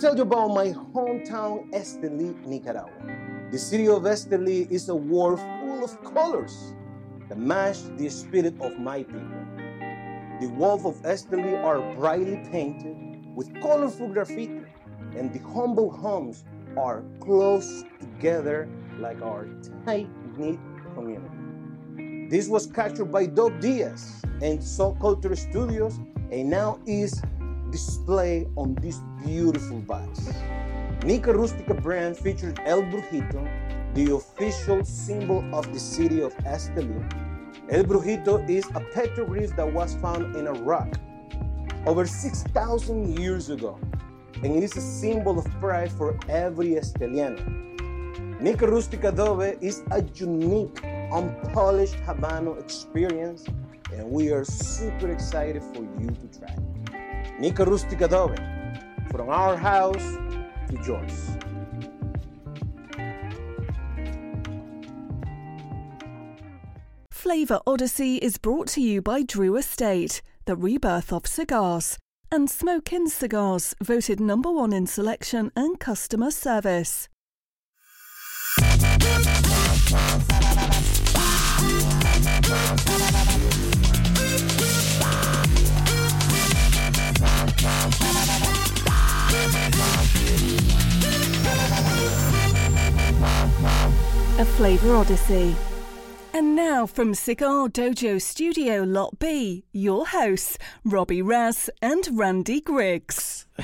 tell you about my hometown, Esteli, Nicaragua. The city of Esteli is a world full of colors that match the spirit of my people. The walls of Esteli are brightly painted with colorful graffiti, and the humble homes are close together like our tight-knit community. This was captured by Dope Diaz and Soul Culture Studios and now is displayed on this beautiful box. Nica Rustica brand features El Brujito, the official symbol of the city of Esteli. El Brujito is a petroglyph that was found in a rock over 6,000 years ago, and it is a symbol of pride for every Esteliano. Nica Rustica Adobe is a unique, unpolished Habano experience, and we are super excited for you to try. Rustica Adobe, from our house to yours. Flavor Odyssey is brought to you by Drew Estate, the rebirth of cigars, and Smoke Inn Cigars, voted number one in selection and customer service. A Flavor Odyssey. And now from Cigar Dojo Studio Lot B, your hosts, Robby Raz and Randy Griggs.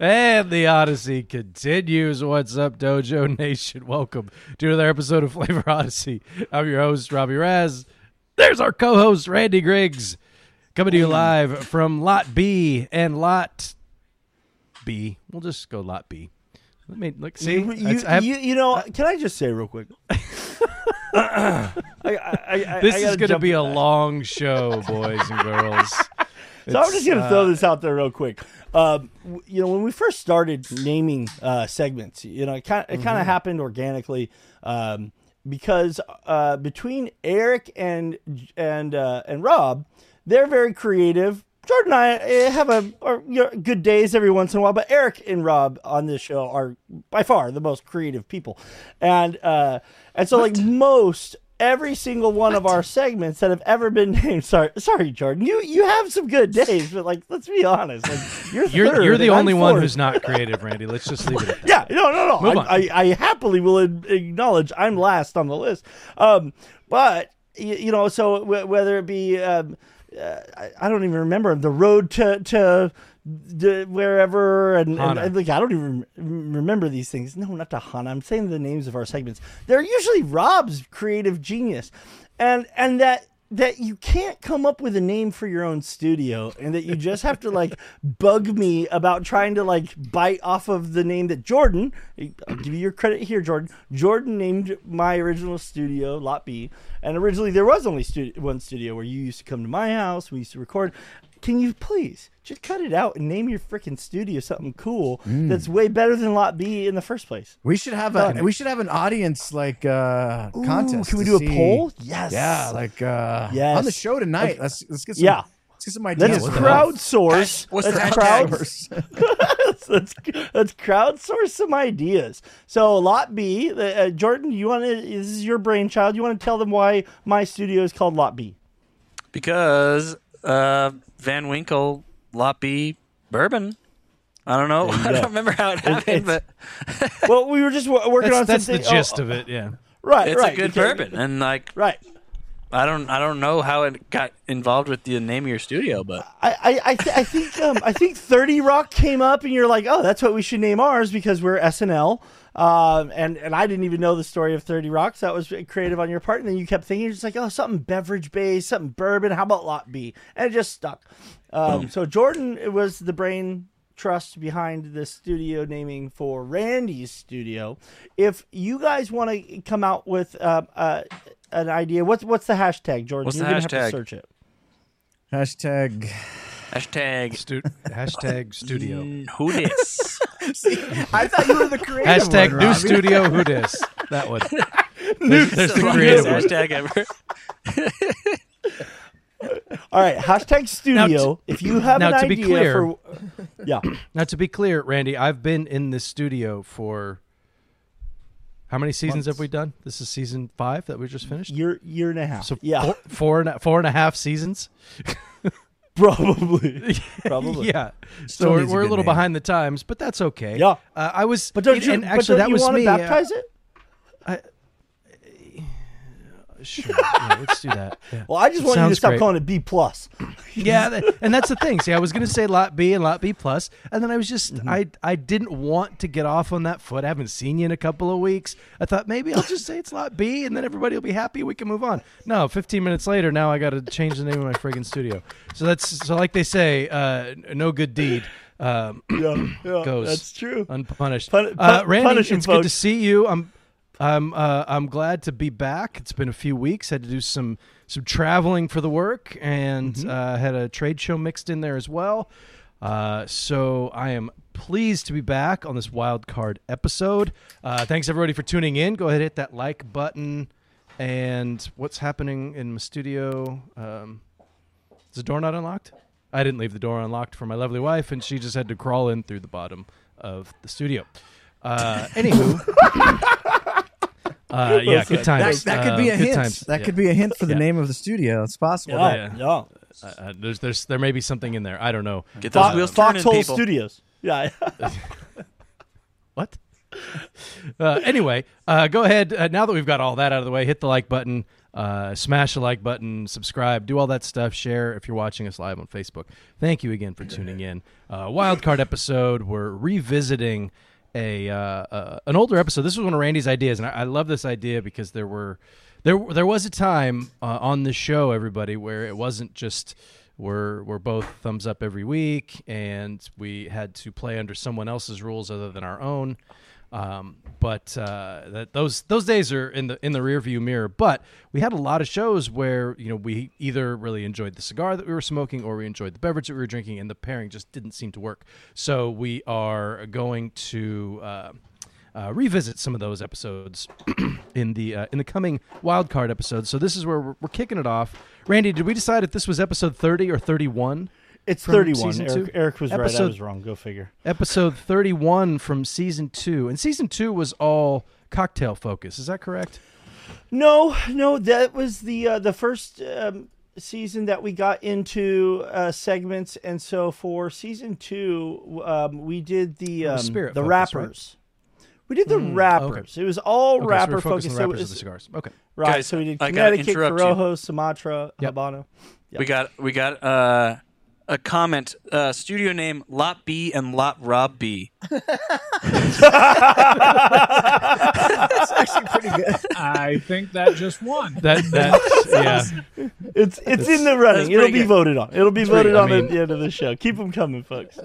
and the Odyssey continues. What's up, Dojo Nation? Welcome to another episode of Flavor Odyssey. I'm your host, Robby Raz. There's our co host, Randy Griggs, coming to you live from Lot B and Lot B. We'll just go Lot B. Let me look. See, You, you, have- you, you know, can I just say real quick? I, I, I, this is going to be a that. long show, boys and girls. So I'm just gonna uh, throw this out there real quick. Um, you know, when we first started naming uh, segments, you know, it kind it Mm-hmm. of happened organically um, because uh, between Eric and and uh, and Rob, they're very creative. Jordan and I eh, have a are, you know, good days every once in a while, but Eric and Rob on this show are by far the most creative people, and uh, and so like most every single one of our segments that have ever been named. Sorry, sorry, Jordan. You you have some good days, but like let's be honest, like you're You're, you're the only one who's not creative, Randy. Let's just leave it at that. Yeah, no, no, no. Move I, on. I, I happily will acknowledge I'm last on the list. Um, but you, you know, so w- whether it be, um, uh, I, I don't even remember the road to to the, wherever, and, and, and, like I don't even remember these things. No, not to Hana. I'm saying the names of our segments. They're usually Rob's creative genius, and and that that you can't come up with a name for your own studio and that you just have to like bug me about trying to like bite off of the name that Jordan I'll give you your credit here Jordan Jordan named my original studio Lot B and originally there was only stu- one studio where you used to come to my house we used to record can you please just cut it out and name your freaking studio something cool that's way better than Lot B in the first place We should have a we should have an audience like uh Ooh, contest. can we to do a poll yes Yeah, like uh Yes. on the show tonight. Let's let's get some Yeah. let's get some ideas. Let's the crowdsource. What's the let's hashtag? let's, let's crowdsource some ideas. So lot B, uh, Jordan, you want to? This is your brainchild. You want to tell them why my studio is called Lot B? because uh, Van Winkle Lot B bourbon. I don't know. I don't remember how it happened, but Well, we were just working That's, on that's the something. gist oh, of it. Yeah. Right, it's right. a good bourbon, and like Right. I don't I don't know how it got involved with the name of your studio, but I I I, th- I think um, I think Thirty Rock came up, and you're like, oh, that's what we should name ours because we're SNL. Um, and and I didn't even know the story of Thirty Rocks. that was creative on your part. And then you kept thinking, you're just like, oh, something beverage based, something bourbon. How about Lot B? And it just stuck. Um, so Jordan it was the brain trust behind the studio naming for Randy's studio. If you guys want to come out with uh, uh, an idea, what's what's the hashtag, Jordan? What's You're the gonna have to hashtag? search it. Hashtag hashtag Stu- hashtag studio. who this? I thought you were the creative Hashtag one, new Robby. studio. Who dis? That one. There's, there's the creative one. hashtag ever. All right, hashtag studio. if you have now, an to be idea clear- for Yeah. Now, to be clear, Randy, I've been in this studio for how many seasons have we done? This is season five that we just finished. Year year and a half. So yeah, four, four and a, four and a half seasons. probably. Probably. yeah. Still So we're, a we're a good little name. behind the times, but that's okay. Yeah. Uh, I was, But don't you? and actually, that you was want me. to uh, baptize it? Sure. Yeah, let's do that. Yeah. Well, I just It want you to stop great. calling it B plus. yeah, that, and that's the thing. See, I was going to say lot B and lot B plus, and then I was just Mm-hmm. I I didn't want to get off on that foot. I haven't seen you in a couple of weeks. I thought maybe I'll just say it's lot B, and then everybody will be happy. We can move on. No, 15 minutes later, now I got to change the name of my friggin' studio. So that's so like they say, uh, no good deed. Um, yeah, yeah, Goes. that's true. unpunished. Pun- uh, Randy, punish 'em, it's good to see you. I'm, I'm, uh, I'm glad to be back. It's been a few weeks. Had to do some some traveling for the work, and Mm-hmm. uh, had a trade show mixed in there as well. Uh, so I am pleased to be back on this wild card episode. Uh, thanks everybody for tuning in. Go ahead and hit that like button. And what's happening in my studio? Um, is the door not unlocked? I didn't leave the door unlocked for my lovely wife, and she just had to crawl in through the bottom of the studio. Uh, anywho, uh, yeah, good That, times. that could Uh, be a good hint. times. That Yeah. could be a hint for the Yeah. name of the studio. It's possible. Yeah, yeah. yeah. Uh, uh, there's, there's, there may be something in there. I don't know. Get those Fo- wheels turning, Foxhole people. Studios. Yeah. What? uh, anyway, uh, go ahead. Uh, now that we've got all that out of the way, hit the like button, uh, smash the like button, subscribe, do all that stuff. Share if you're watching us live on Facebook. Thank you again for tuning in. Uh, Wildcard episode. We're revisiting a uh, uh, an older episode. This was one of Randy's ideas, and I, I love this idea because there were there there was a time uh, on the show, everybody, where it wasn't just we're we're both thumbs up every week, and we had to play under someone else's rules other than our own. Um, but uh, that those those days are in the in the rearview mirror. But we had a lot of shows where you know we either really enjoyed the cigar that we were smoking, or we enjoyed the beverage that we were drinking, and the pairing just didn't seem to work. So we are going to. Uh, uh, revisit some of those episodes in the uh, in the coming wild card episodes. So this is where we're, we're kicking it off. Randy, did we decide if this was episode thirty or thirty one? It's 31. Eric. Eric was right. I was wrong. Go figure. Episode thirty one from season two, and season two was all cocktail focus. Is that correct? No, no, that was the uh, the first um, season that we got into uh, segments, and so for season two, um, we did the Oh, um, spirit the focus, wrappers. We did the wrappers. It was all Okay, wrapper we're focused focused. So wrappers it of the was- cigars. Okay. right. Guys, so we did I Connecticut, interrupt you. Corojo, Sumatra, Yep. Habano. We got we got uh, a comment. Uh, studio name Lot B and Lot Rob B. That's actually pretty good. I think that just won. That that yeah. It's it's in the running. It'll be good. voted on. It'll be pretty- voted I on mean- at the end of the show. Keep them coming, folks.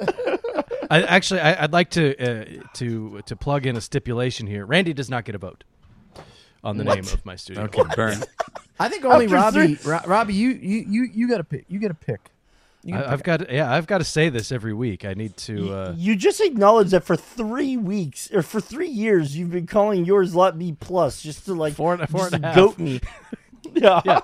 I, actually, I, I'd like to uh, to to plug in a stipulation here. Randy does not get a vote on the name of my studio. Okay, burn. I think only After Robby. three- Ro- Robby, you you you you got to pick. You got to pick. I, I've got yeah, I've got to say this every week. I need to. Uh, you just acknowledged that for three weeks or for three years you've been calling yours Lot B plus just to like Four and- four just and to goat me. yeah. Yeah.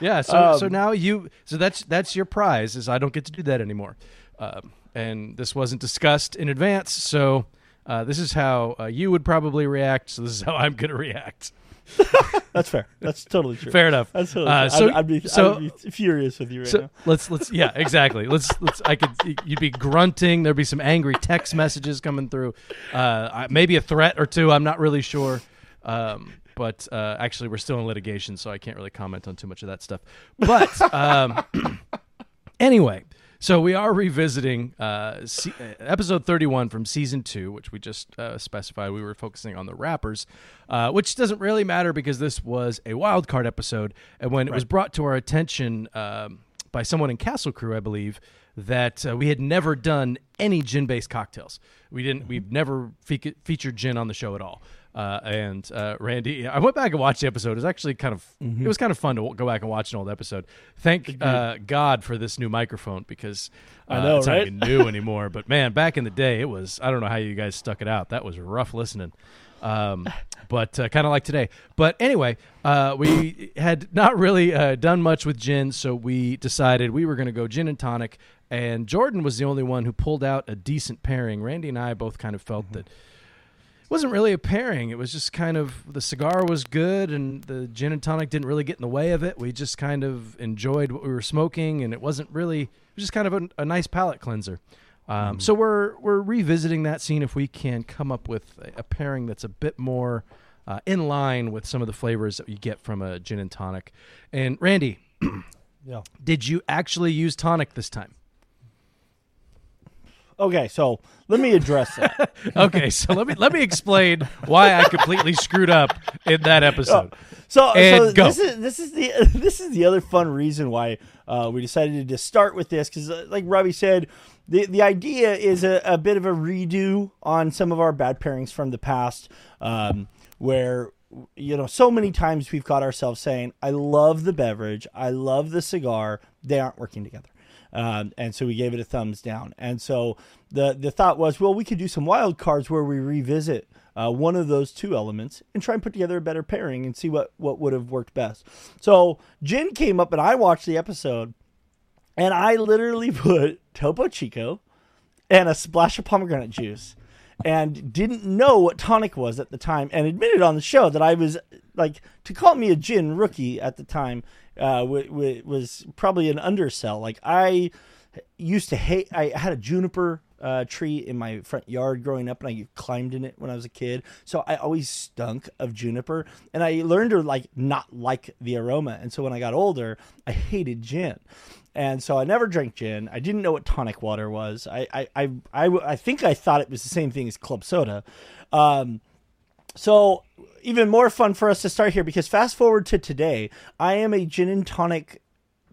Yeah, so so Um, now you so that's that's your prize is I don't get to do that anymore, um, and this wasn't discussed in advance. So uh, this is how uh, you would probably react. So this is how I'm going to react. That's fair. That's totally true. Fair enough. That's totally Uh, true. so I'd, I'd be, so I'd be furious with you right so now. let's let's yeah exactly let's let's I could you'd be grunting. There'd be some angry text messages coming through, uh, maybe a threat or two. I'm not really sure. Um, but uh, actually, we're still in litigation, so I can't really comment on too much of that stuff. But um, anyway, so we are revisiting uh, se- uh, episode 31 from season two, which we just uh, specified. We were focusing on the wrappers, uh, which doesn't really matter because this was a wild card episode. And when it was brought to our attention um, by someone in Castle Crew, I believe, that uh, we had never done any gin based cocktails. We didn't. We've never fe- featured gin on the show at all. Uh, and uh, Randy, I went back and watched the episode. It was actually kind of it was kind of fun to go back and watch an old episode. Thank uh, God for this new microphone because uh, I know, it's right? not even new anymore. But man, back in the day, it was I don't know how you guys stuck it out. That was rough listening. Um, but uh, kind of like today. But anyway, uh, we had not really uh, done much with gin, so we decided we were going to go gin and tonic. And Jordan was the only one who pulled out a decent pairing. Randy and I both kind of felt that it wasn't really a pairing. It was just kind of the cigar was good, and the gin and tonic didn't really get in the way of it. We just kind of enjoyed what we were smoking, and it wasn't really. It was just kind of a, a nice palate cleanser. Um, So we're we're revisiting that scene if we can come up with a, a pairing that's a bit more uh, in line with some of the flavors that you get from a gin and tonic. And Randy, Yeah. did you actually use tonic this time? Okay, so let me address that. Okay, so let me let me explain why I completely screwed up in that episode. So, so this is this is the this is the other fun reason why uh, we decided to start with this because, uh, like Robby said, the the idea is a, a bit of a redo on some of our bad pairings from the past, um, where you know so many times we've got ourselves saying, "I love the beverage, I love the cigar, they aren't working together." Um, and so we gave it a thumbs down. And so the the thought was, well, we could do some wild cards where we revisit uh, one of those two elements and try and put together a better pairing and see what what would have worked best. So gin came up and I watched the episode, and I literally put Topo Chico and a splash of pomegranate juice. And didn't know what tonic was at the time, and admitted on the show that I was like to call me a gin rookie at the time uh, w- w- was probably an undersell. Like I used to hate. I had a juniper uh, tree in my front yard growing up, and I climbed in it when I was a kid. So I always stunk of juniper, and I learned to like not like the aroma. And so when I got older, I hated gin. And so I never drank gin. I didn't know what tonic water was. I I I, I, I think I thought it was the same thing as club soda. Um, so even more fun for us to start here because fast forward to today, I am a gin and tonic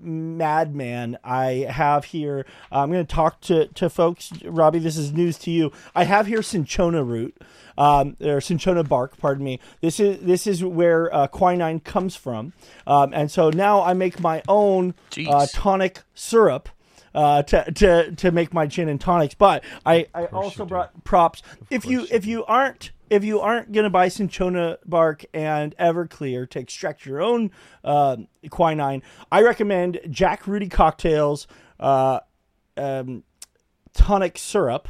madman. I have here. I'm going to talk to to folks. Robby, this is news to you. I have here cinchona root, um, or cinchona bark. Pardon me. This is this is where uh, quinine comes from, um, and so now I make my own uh, tonic syrup. Uh, to, to to make my gin and tonics, but I, I also brought props. If you if you aren't if you aren't gonna buy cinchona bark and Everclear to extract your own uh, quinine, I recommend Jack Rudy cocktails uh, um, tonic syrup.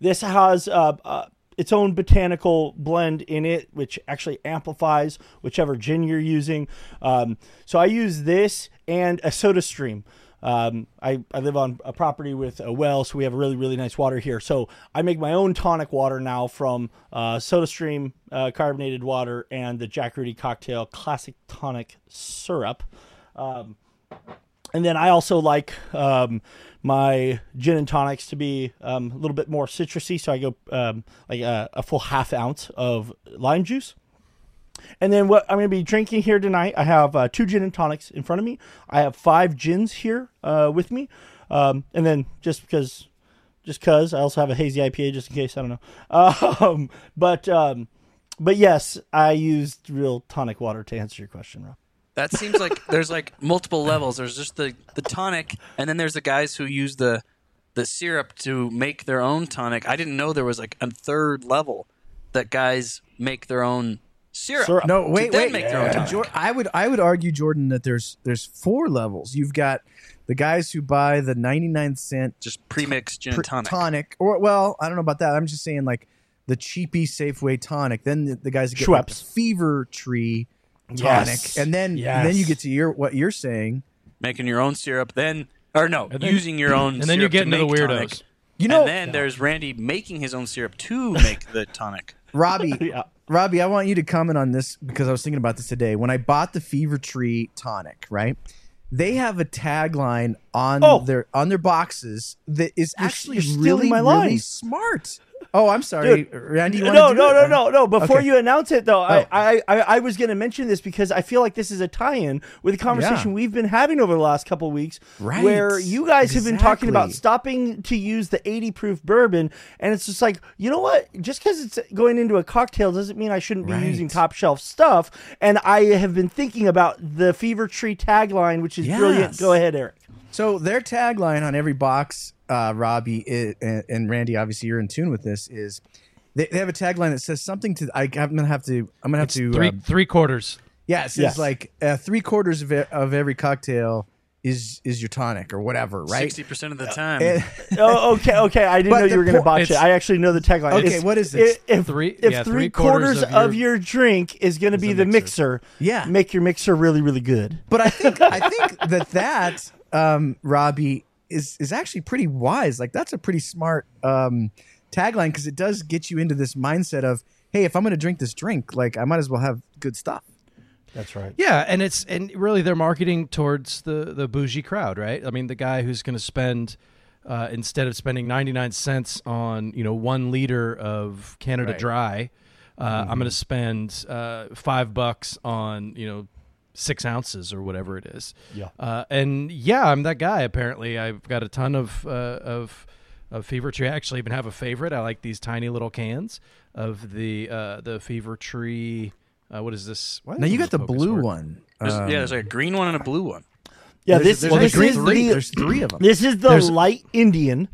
This has uh, uh, its own botanical blend in it, which actually amplifies whichever gin you're using. Um, so I use this and a SodaStream. Um, I, I live on a property with a well, so we have really, really nice water here. So I make my own tonic water now from uh, SodaStream uh, carbonated water and the Jack Rudy cocktail classic tonic syrup. Um, and then I also like um, my gin and tonics to be um, a little bit more citrusy, so I go um, like a, a full half ounce of lime juice. And then what I'm going to be drinking here tonight, I have uh, two gin and tonics in front of me. I have five gins here uh, with me, um, and then just because, just because I also have a hazy IPA just in case I don't know. Um, but um, but yes, I used real tonic water to answer your question, Rob. That seems like there's like multiple levels. There's just the, the tonic, and then there's the guys who use the the syrup to make their own tonic. I didn't know there was like a third level that guys make their own syrup. Syrup. No, wait, then wait. make their own tonic. Jor- I would, I would argue, Jordan, that there's there's four levels. You've got the guys who buy the 99 cent Just pre-mixed gin pr- and tonic. or well, I don't know about that. I'm just saying like the cheapy Safeway tonic. Then the, the guys that get like, the Schweppes. Fever Tree tonic, Yes. and then Yes. then you get to your what you're saying. making your own syrup, then or no, then- using your own. and then you syrup get to into the weirdos. tonic. You know, and then there's Randy making his own syrup to make the tonic. Robby, Yeah. Robby, I want you to comment on this because I was thinking about this today. When I bought the Fever Tree tonic, right? They have a tagline on Oh. their on their boxes that is actually you're stealing really my really line. smart. Oh, I'm sorry, Dude, Randy. You no, do no, it? no, oh. no, no. Before Okay. you announce it, though, Oh. I, I, I, was going to mention this because I feel like this is a tie-in with the conversation Yeah. we've been having over the last couple of weeks, Right. where you guys have been talking about stopping to use the 80 proof bourbon, and it's just like, you know what? Just because it's going into a cocktail doesn't mean I shouldn't be Right. using top shelf stuff. And I have been thinking about the Fever Tree tagline, which is brilliant. Go ahead, Eric. So their tagline on every box, uh, Robby i- and, and Randy, obviously you're in tune with this, is They, they have a tagline that says something to. I, I'm gonna have to. I'm gonna have to. Three um, three quarters. yeah, it says Yes. like uh, three quarters of, e- of every cocktail is is your tonic or whatever, right? Sixty percent of the time. Eh, oh, okay, okay. I didn't But know you were going to botch it. I actually know the tagline. Okay, It's- what is this? If Three- if yeah, three, three quarters, quarters of, of your, drink is going to be the mixer. mixer, Yeah. make your mixer really, really good. But I think I think that that um, Robby is is actually pretty wise. Like that's a pretty smart um, tagline because it does get you into this mindset of, hey, if I'm going to drink this drink, like I might as well have good stuff. That's right. Yeah, and it's and really they're marketing towards the the bougie crowd, right? I mean, the guy who's going to spend uh, instead of spending ninety nine cents on you know one liter of Canada Right. Dry, uh, I'm going to spend uh, five bucks on you know six ounces or whatever it is. Yeah. Uh, and yeah, I'm that guy. Apparently, I've got a ton of uh, of of Fever Tree. I actually even have a favorite. I like these tiny little cans of the uh, the Fever Tree. Uh, what is this? Why Now you got the blue work? one. There's, Um, yeah, there's like a green one and a blue one. Yeah, there's- this, there's this actually is three. the There's three of them. this is the There's- light Indian.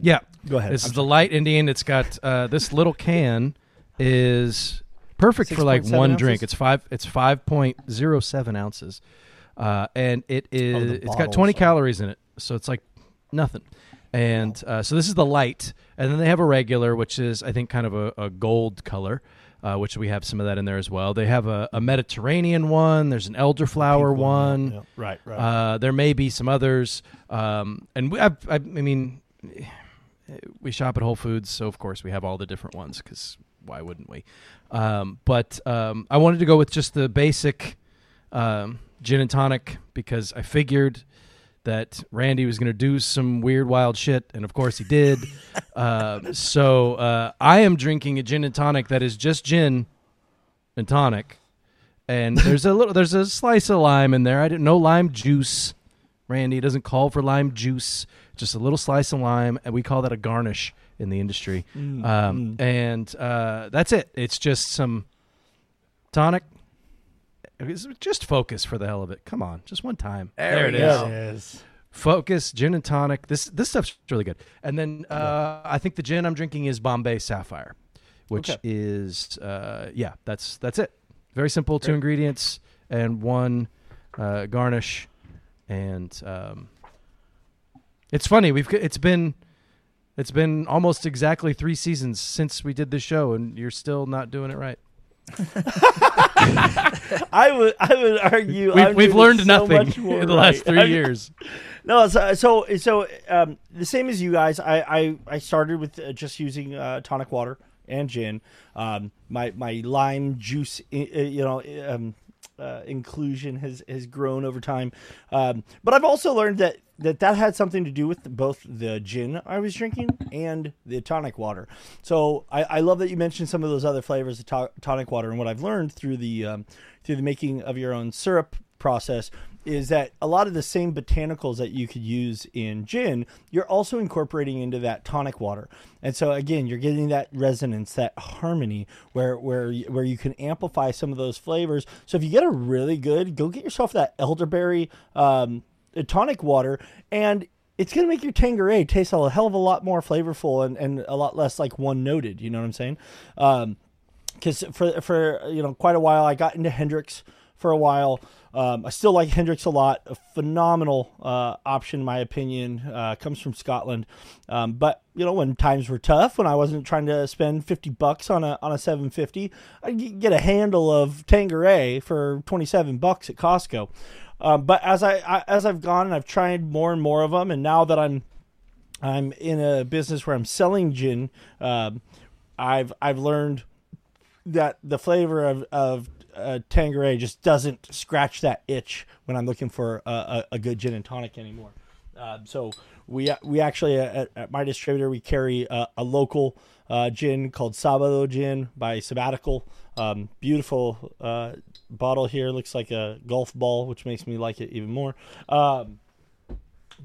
Yeah. Go ahead. This is the light Indian. It's got uh, this little can is perfect for like one ounces? drink. It's five. It's five point zero seven ounces, uh, and it is. Oh, it's got twenty calories in it, so it's like nothing. And uh, so this is the light, and then they have a regular, which is I think kind of a, a gold color. Uh, which we have some of that in there as well. They have a, a Mediterranean one. There's an elderflower one. Yeah, right, right. Uh, there may be some others, um, and we, I, I, I mean, we shop at Whole Foods, so of course we have all the different ones because why wouldn't we? Um, but um, I wanted to go with just the basic um, gin and tonic because I figured that Randy was going to do some weird, wild shit, and of course he did. uh, so uh, I am drinking a gin and tonic that is just gin and tonic, and there's a little, there's a slice of lime in there. I didn't know lime juice. Randy doesn't call for lime juice, just a little slice of lime, and we call that a garnish in the industry. Um, and uh, that's it. It's just some tonic. It's Just focus for the hell of it. Come on, just one time. There, it is. There it is. Focus, gin and tonic. This this stuff's really good. And then uh, I think the gin I'm drinking is Bombay Sapphire, which Okay. is uh, yeah, that's that's it. Very simple, two ingredients and one uh, garnish, and um, it's funny. We've it's been it's been almost exactly three seasons since we did the show, and you're still not doing it right. I would I would argue We've, we've learned so nothing in the last three years. No, so so, so um, the same as you guys. I I, I started with uh, just using uh, tonic water and gin. Um, my my lime juice, you know, um, uh, inclusion has has grown over time. Um, but I've also learned that that that had something to do with both the gin I was drinking and the tonic water. So I, I love that you mentioned some of those other flavors of to- tonic water. And what I've learned through the um, through the making of your own syrup process is that a lot of the same botanicals that you could use in gin, you're also incorporating into that tonic water. And so again, you're getting that resonance, that harmony where where where you can amplify some of those flavors. So if you get a really good, go get yourself that elderberry um, tonic water and it's going to make your Tanqueray taste a hell of a lot more flavorful and, and a lot less like one noted. You know what I'm saying? Um, because for for you know quite a while I got into Hendrick's for a while. Um, I still like Hendrick's a lot. A phenomenal uh, option, in my opinion. Uh, comes from Scotland, um, but you know when times were tough, when I wasn't trying to spend fifty bucks on a on a seven fifty, I'd get a handle of Tanqueray for twenty seven bucks at Costco. Um, but as I, I as I've gone and I've tried more and more of them, and now that I'm I'm in a business where I'm selling gin, um, I've I've learned that the flavor of of uh, just doesn't scratch that itch when I'm looking for a, a, a good gin and tonic anymore. Um, so we we actually uh, at, at my distributor we carry a, a local uh, gin called Sabado Gin by Sabbatical. Um, beautiful uh, bottle here, looks like a golf ball, which makes me like it even more. Um,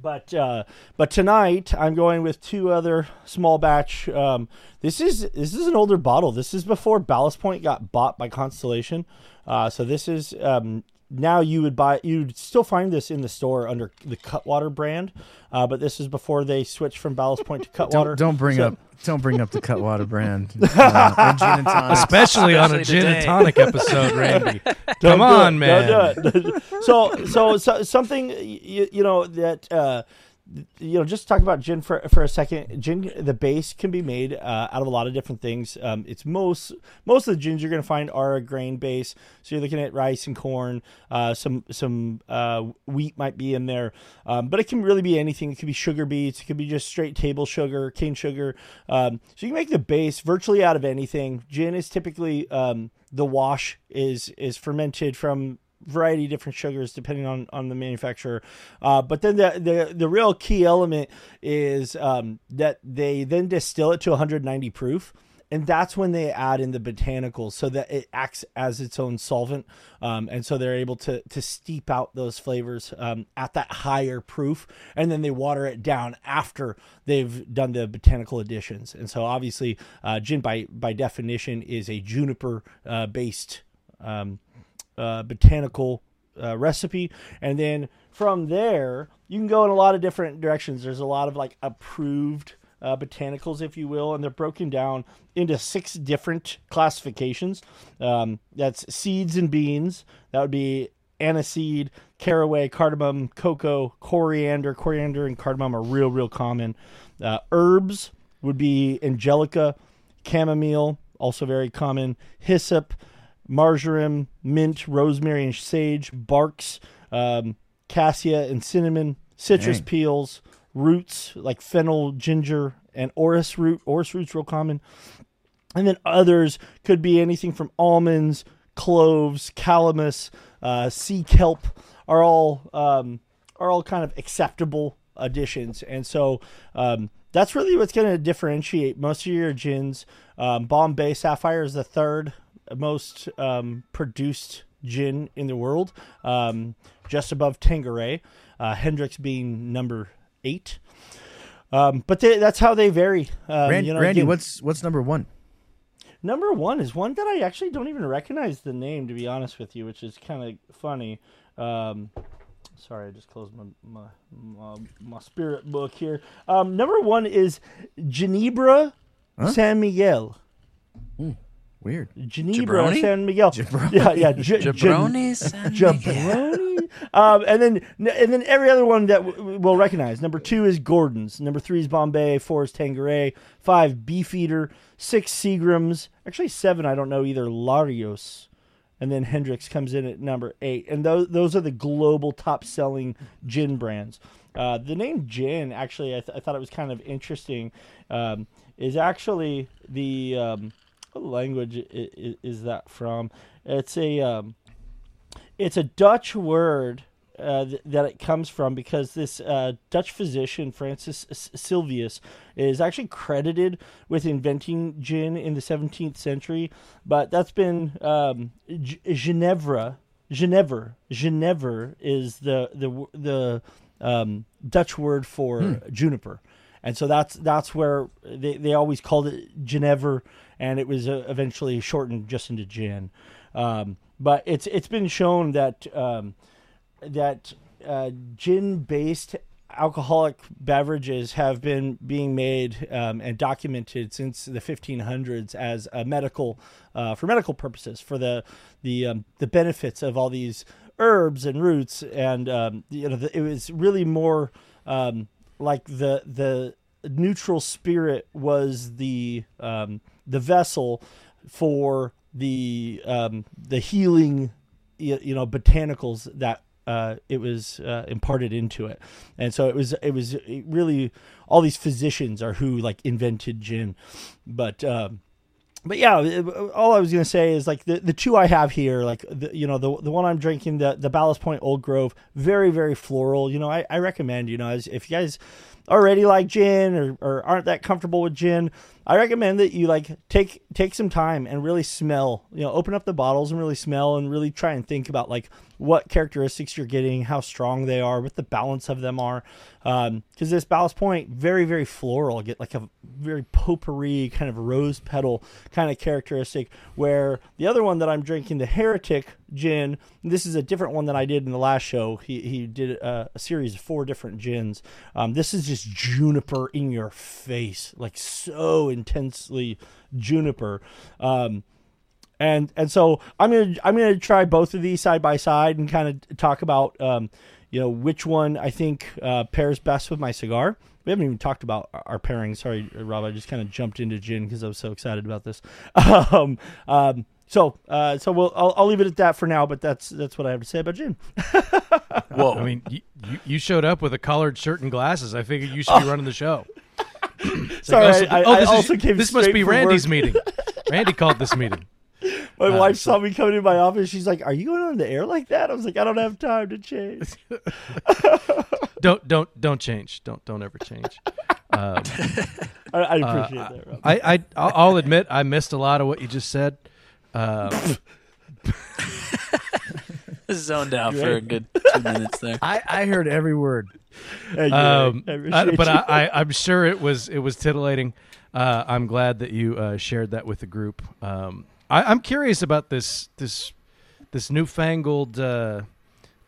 but uh, but tonight I'm going with two other small batch. Um, this is this is an older bottle. This is before Ballast Point got bought by Constellation. Uh, so this is um, now you would buy you'd still find this in the store under the Cutwater brand, uh, but this is before they switched from Ballast Point to Cutwater. Don't, don't bring So- up don't bring up the Cutwater brand. Uh, or gin and tonic. Especially on a Especially gin and tonic episode, Randy. Come on, it. man. Don't do it. so, so, so, something you, you know that uh, you know. Just talk about gin for for a second. Gin, the base can be made uh, out of a lot of different things. Um, it's most most of the gins you're going to find are a grain base. So you're looking at rice and corn. Uh, some some uh, wheat might be in there, um, but it can really be anything. It could be sugar beets. It could be just straight table sugar, cane sugar. Um, so you can make the base virtually out of anything. Gin is typically um, the wash is is fermented from variety of different sugars depending on on the manufacturer. Uh, but then the, the the real key element is um, that they then distill it to 190 proof and that's when they add in the botanicals so that it acts as its own solvent um, and so they're able to to steep out those flavors um, at that higher proof and then they water it down after they've done the botanical additions. And so obviously uh, gin by by definition is a juniper uh, based um, uh, botanical uh, recipe, and then from there you can go in a lot of different directions. There's a lot of like approved uh, botanicals, if you will, and they're broken down into six different classifications. Um, that's seeds and beans. That would be aniseed, caraway, cardamom, cocoa, coriander. Coriander and cardamom are real, real common. Uh, herbs would be angelica, chamomile, also very common, hyssop, marjoram, mint, rosemary, and sage, barks, um, cassia and cinnamon, citrus Dang. peels, roots like fennel, ginger, and orris root. Orris root's real common. And then others could be anything from almonds, cloves, calamus, uh, sea kelp are all um, are all kind of acceptable additions. And so um, that's really what's going to differentiate most of your gins. Um, Bombay Sapphire is the third most um, produced gin in the world, um, just above Tanqueray. Uh, Hendrick's being number eight. Um, but they, that's how they vary. Um, Randy, you know, Randy again- what's what's number one? Number one is one that I actually don't even recognize the name, to be honest with you, which is kind of funny. Um, sorry, I just closed my my, my, my spirit book here. Um, number one is Ginebra San Miguel. Weird. Ginebra Jabroni? San Miguel. Yeah, yeah. J- Jabronis. Jabroni. um, and then and then every other one that w- we'll recognize. Number two is Gordon's. Number three is Bombay. Four is Tanqueray. Five Beefeater. Six Seagrams. Actually seven. I don't know either. Larios. And then Hendrick's comes in at number eight. And those those are the global top selling gin brands. Uh, the name gin actually, I, th- I thought it was kind of interesting. Um, is actually the um, what language i- i- is that from? It's a um, it's a Dutch word uh, th- that it comes from because this uh, Dutch physician Francis S- Sylvius is actually credited with inventing gin in the 17th century, but that's been um, G- Ginevra. Genever, Genever is the the the um, Dutch word for juniper, and so that's that's where they, they always called it Genever, and it was uh, eventually shortened just into gin. Um, but it's it's been shown that um, that uh, gin-based alcoholic beverages have been being made um, and documented since the 1500s as a medical uh, for medical purposes for the the um, the benefits of all these herbs and roots and um, you know it was really more um, like the the neutral spirit was the um, the vessel for the um, the healing you, know botanicals that uh, it was uh, imparted into it, and so it was it was really all these physicians are who like invented gin, but. Um, but yeah, it- all I was gonna say is like the, the two I have here, like the, you know the the one I'm drinking, the the Ballast Point Old Grove, very very floral. You know, I, I recommend you know as if you guys already like gin or, or aren't that comfortable with gin, I recommend that you like take take some time and really smell. You know, open up the bottles and really smell and really try and think about like what characteristics you're getting, how strong they are, what the balance of them are. Because this Ballast Point, very, very floral, get like a very potpourri kind of rose petal kind of characteristic. Where the other one that I'm drinking, the Heretic gin, this is a different one than I did in the last show. He, he did a, a series of four different gins. Um, this is just juniper in your face, like so intensely juniper. Um, and and so I'm gonna I'm gonna try both of these side by side and kind of talk about um, you know which one I think uh, pairs best with my cigar. We haven't even talked about our- pairing. Sorry, Rob. I just kind of jumped into gin because I was so excited about this. um, um, so uh, so we'll I'll, I'll leave it at that for now. But that's that's what I have to say about gin. well, I mean, you, you, you showed up with a collared shirt and glasses. I figured you should be running the show. Sorry, oh, so- I- oh, I this is- also came This must be Randy's work. meeting. Randy called this meeting. My Uh, wife so- saw me coming in my office. She's like, "Are you going on the air like that?" I was like, "I don't have time to change." Don't don't don't change. Don't don't ever change. Um, I, I appreciate that, Rob. I, I I'll I'll admit I missed a lot of what you just said. Um, zoned out You for a good two minutes there. I, I heard every word. Um, right. I I- but. I, I, I'm sure it was it was titillating. Uh, I'm glad that you uh, shared that with the group. Um, I, I'm curious about this this this newfangled uh,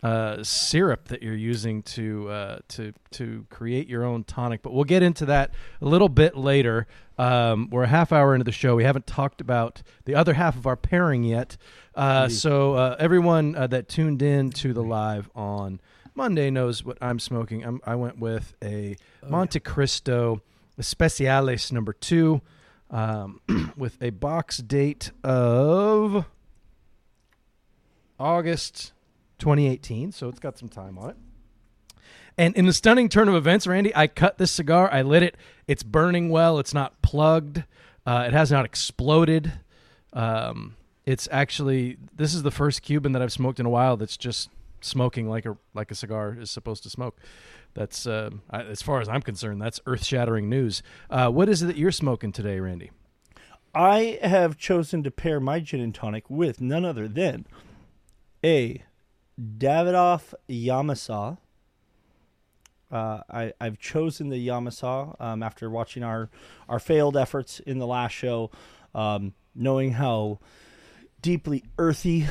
uh, syrup that you're using to uh, to to create your own tonic. But we'll get into that a little bit later. Um, we're a half hour into the show. We haven't talked about the other half of our pairing yet. Uh, so uh, everyone uh, that tuned in to the live on Monday knows what I'm smoking. I'm, I went with a Montecristo Especiales number two um, with a box date of August 2018. So it's got some time on it. And in the stunning turn of events, Randy, I cut this cigar. I lit it. It's burning well. It's not plugged. Uh, it has not exploded. Um, it's actually this is the first Cuban that I've smoked in a while that's just smoking like a like a cigar is supposed to smoke. That's uh, I, as far as I'm concerned, that's earth shattering news. Uh, what is it that you're smoking today, Randy? I have chosen to pair my gin and tonic with none other than a Davidoff Yamasa. Uh, I, I've chosen the Yamasa um, after watching our, our failed efforts in the last show, um, knowing how deeply earthy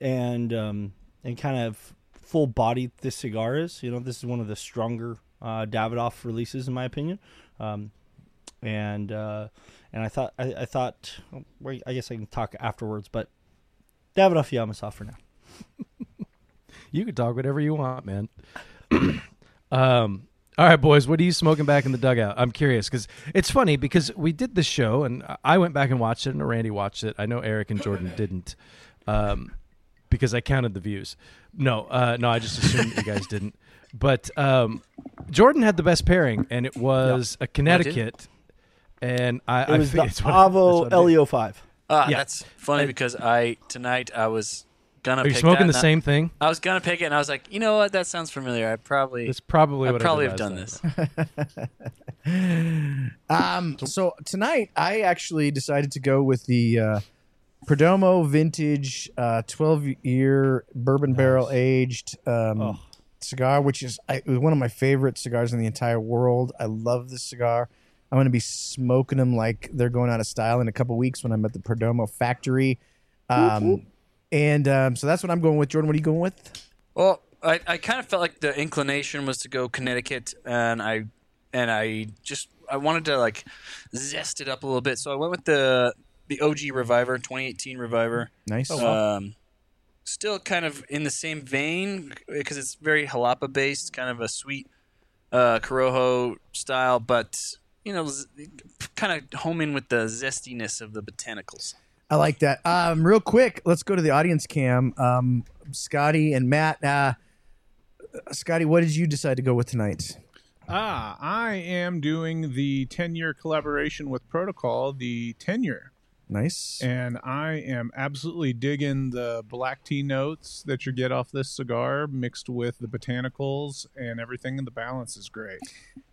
and um, and kind of full bodied this cigar is. You know, this is one of the stronger uh, Davidoff releases in my opinion. Um, and uh, and I thought I, I thought well, I guess I can talk afterwards, but Davidoff Yamasa for now. You can talk whatever you want, man. um, all right, boys, what are you smoking back in the dugout? I'm curious because it's funny because we did the show and I went back and watched it, and Randy watched it. I know Eric and Jordan didn't um, because I counted the views. No, uh, no, I just assumed you guys didn't. But um, Jordan had the best pairing, and it was a Connecticut. And I, It was fi- the it's what- Avo that's what I did. Leo five. Ah, Yeah. that's funny because I tonight I was gonna. Are you pick smoking that the and I- same thing? I was gonna pick it, and I was like, you know what? That sounds familiar. I probably, It's probably I what probably I have done this. Um, so tonight I actually decided to go with the uh, Perdomo vintage uh, 12 year bourbon barrel aged um, Oh. cigar, which is I, it was one of my favorite cigars in the entire world. I love this cigar. I'm going to be smoking them like they're going out of style in a couple weeks when I'm at the Perdomo factory. Um, and um, so that's what I'm going with. Jordan, what are you going with? Well, I, I kind of felt like the inclination was to go Connecticut, and I and I just I wanted to like zest it up a little bit, so I went with the the OG Reviver, 2018 Reviver. Nice. Um, still kind of in the same vein because it's very jalapa based, kind of a sweet uh, Corojo style, but you know, z- kind of home in with the zestiness of the botanicals. I like that. Um, real quick, let's go to the audience cam. Um, Scotty and Matt. Uh, Scotty, what did you decide to go with tonight? Ah, I am doing the 10 year collaboration with Protocol, the tenure. Nice. And I am absolutely digging the black tea notes that you get off this cigar mixed with the botanicals and everything, and the balance is great.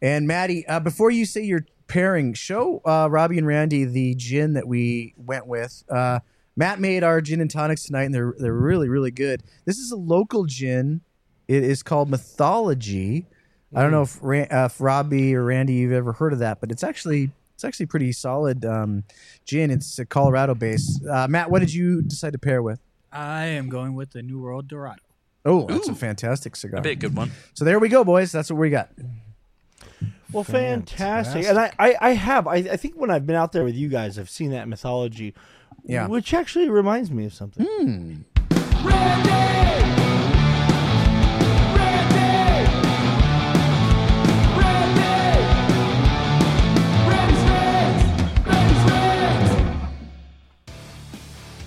And Maddie, uh, before you say your pairing, show uh, Robby and Randy the gin that we went with. Uh, Matt made our gin and tonics tonight, and they're they're really really good. This is a local gin. It is called Mythology. I don't know if, uh, if Robby or Randy you've ever heard of that, but it's actually it's actually pretty solid um, gin. It's a Colorado base. Uh, Matt, what did you decide to pair with? I am going with the New World Dorado. Oh, that's a fantastic cigar. That'd be a good one. So there we go, boys. That's what we got. Well, fantastic. And I, I, I have. I, I think when I've been out there with you guys, I've seen that mythology. Yeah. Which actually reminds me of something. Hmm.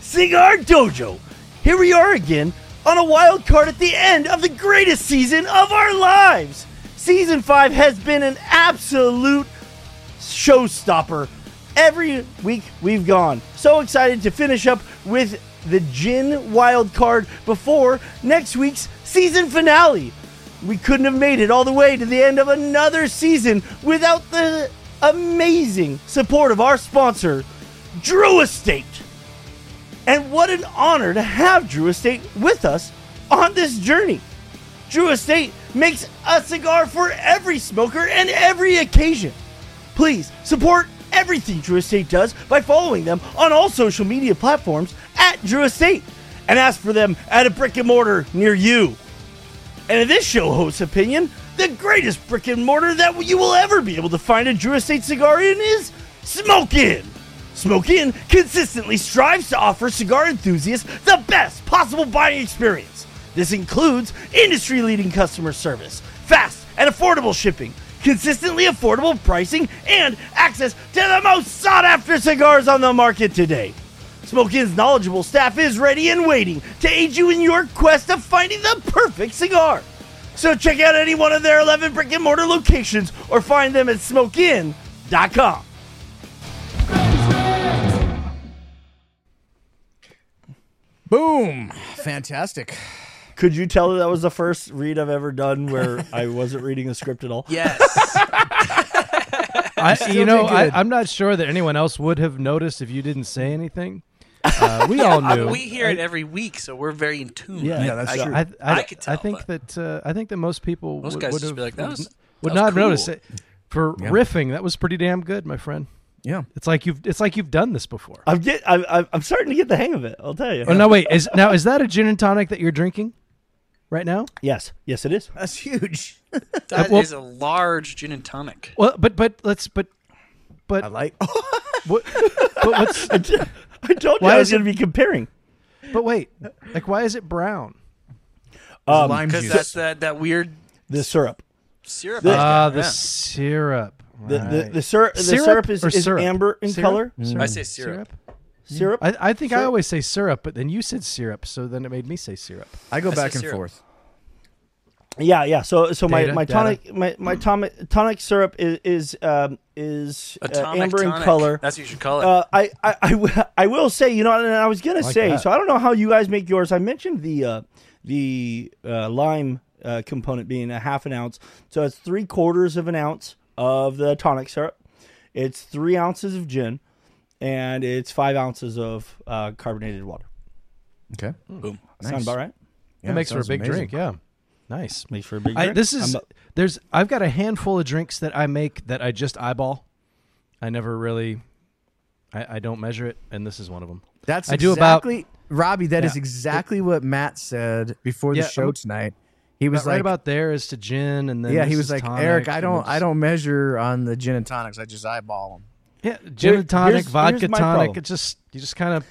Cigar Dojo. Here we are again on a wild card at the end of the greatest season of our lives. Season 5 has been an absolute showstopper every week we've gone. So excited to finish up with the Gin wild card before next week's season finale. We couldn't have made it all the way to the end of another season without the amazing support of our sponsor, Drew Estate. And what an honor to have Drew Estate with us on this journey. Drew Estate makes a cigar for every smoker and every occasion. Please support everything Drew Estate does by following them on all social media platforms at Drew Estate and ask for them at a brick and mortar near you. And in this show host's opinion, the greatest brick and mortar that you will ever be able to find a Drew Estate cigar in is. Smoke Inn consistently strives to offer cigar enthusiasts the best possible buying experience. This includes industry leading customer service, fast and affordable shipping, consistently affordable pricing, and access to the most sought after cigars on the market today. Smoke Inn's knowledgeable staff is ready and waiting to aid you in your quest of finding the perfect cigar. So check out any one of their 11 brick and mortar locations or find them at smokeinn.com. Boom! Fantastic. Could you tell that that was the first read I've ever done where I wasn't reading a script at all? Yes. I, you know, I, I'm not sure that anyone else would have noticed if you didn't say anything. Uh, we all I knew. mean, we hear it every week, so we're very in tune. Yeah. Yeah, that's I, true. I, I, I could tell, I think that uh, I think that most people Most would, guys would have be like, "That was- would that not was have noticed cool." it. For Yeah. riffing, that was pretty damn good, my friend. Yeah. It's like you've it's like you've done this before. I'm get I'm, I'm- I'm starting to get the hang of it. I'll tell you. Oh no, wait. Is now is that a gin and tonic that you're drinking right now? Yes, yes, it is. That's huge. That well- is a large gin and tonic. Well, but but let's but but I like. what, but what's I told you Why I was is going to be comparing. but wait, like why is it brown? Um, lime juice. that's that, that weird the syrup. syrup. The- that's Ah, the yeah. syrup. The, the, Right. the syrup the Syrup syrup is, is syrup? amber in Syrup? color. I say syrup. Syrup. I, I think I always say syrup, but then you said syrup, so then it made me say syrup. I go I back and syrup. forth. Yeah, yeah. So so my, Data, my data. tonic my, my tonic tonic syrup is is um, is uh, Atomic amber in color. That's what you should call it. Uh, I, I, I, w- I will say, you know, and I was gonna like say, that. so I don't know how you guys make yours. I mentioned the uh, the uh, lime uh, component being a half an ounce, so it's three quarters of an ounce of the tonic syrup. It's three ounces of gin, and it's five ounces of uh, carbonated water. Okay. Boom. Sound about right? Yeah, it makes for a big amazing. drink. Yeah, nice. Makes for a big. I, drink. this is a- there's I've got a handful of drinks that I make that I just eyeball. I never really, I, I don't measure it, and this is one of them. That's I do about- exactly Robby. That is Yeah. exactly what Matt said before the Yeah, show tonight. He was About- like, right about there is to gin, and then yeah, he was like, tonic, Eric, I don't, then I don't measure on the gin and tonics. I just eyeball them. Yeah, gin Here- and tonic, here's- vodka here's my tonic. problem. It just you just kind of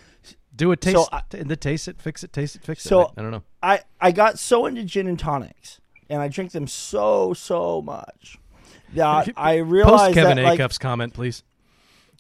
do a taste, So I- t- the taste it, fix it, taste it, fix So- it. I, I don't know. I, I got so into gin and tonics, and I drink them so so much that I Post realized Kevin that like Acup's comment, please.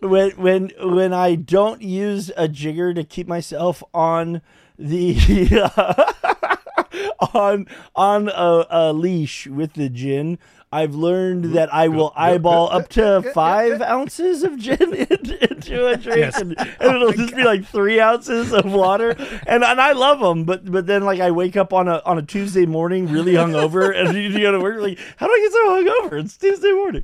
when when when I don't use a jigger to keep myself on the on on a, a leash with the gin, I've learned that I will eyeball up to five ounces of gin into, into a drink, Yes. and, and it'll just be like three ounces of water. And and I love them, but but then like I wake up on a on a Tuesday morning really hungover, and you, you go to work like, how do I get so hungover? It's Tuesday morning.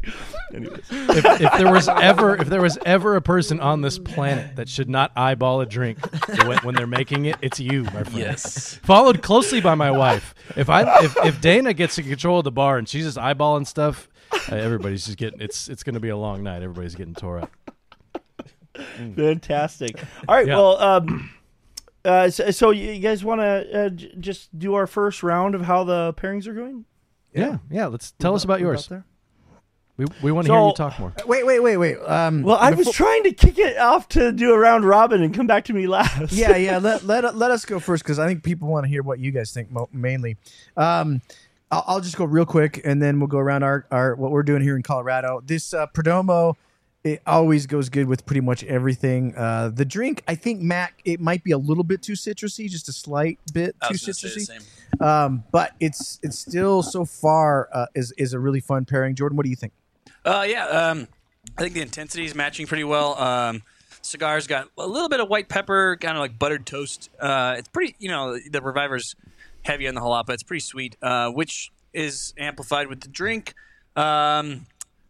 Anyways, if, if there was ever if there was ever a person on this planet that should not eyeball a drink when, when they're making it, it's you, my friend. Yes. Followed closely by my wife. If I if, if Dana gets in control of the bar and she's just eyeballing stuff, uh, everybody's just getting it's it's going to be a long night. Everybody's getting tore up. fantastic. All right, Yeah. well. um uh, so, so you guys want to uh, j- just do our first round of how the pairings are going? Yeah, yeah. Let's tell us about yours. there? We we want to hear you talk more. Wait, wait, wait, wait. Um, Well, I was trying to kick it off to do a round robin and come back to me last. yeah, yeah. Let let let us go first because I think people want to hear what you guys think mo- mainly. Um, I'll, I'll just go real quick and then we'll go around our, our what we're doing here in Colorado. This uh, Perdomo, it always goes good with pretty much everything. Uh, the drink, I think Mac, it might be a little bit too citrusy, just a slight bit too was gonna say the citrusy. Um, but it's it's still so far uh, is is a really fun pairing. Jordan, what do you think? Uh, yeah, um, I think the intensity is matching pretty well. Um, cigars got a little bit of white pepper, kind of like buttered toast. Uh, it's pretty, you know, the Reviver's heavy on the Jalapa. It's pretty sweet, uh, which is amplified with the drink. Um,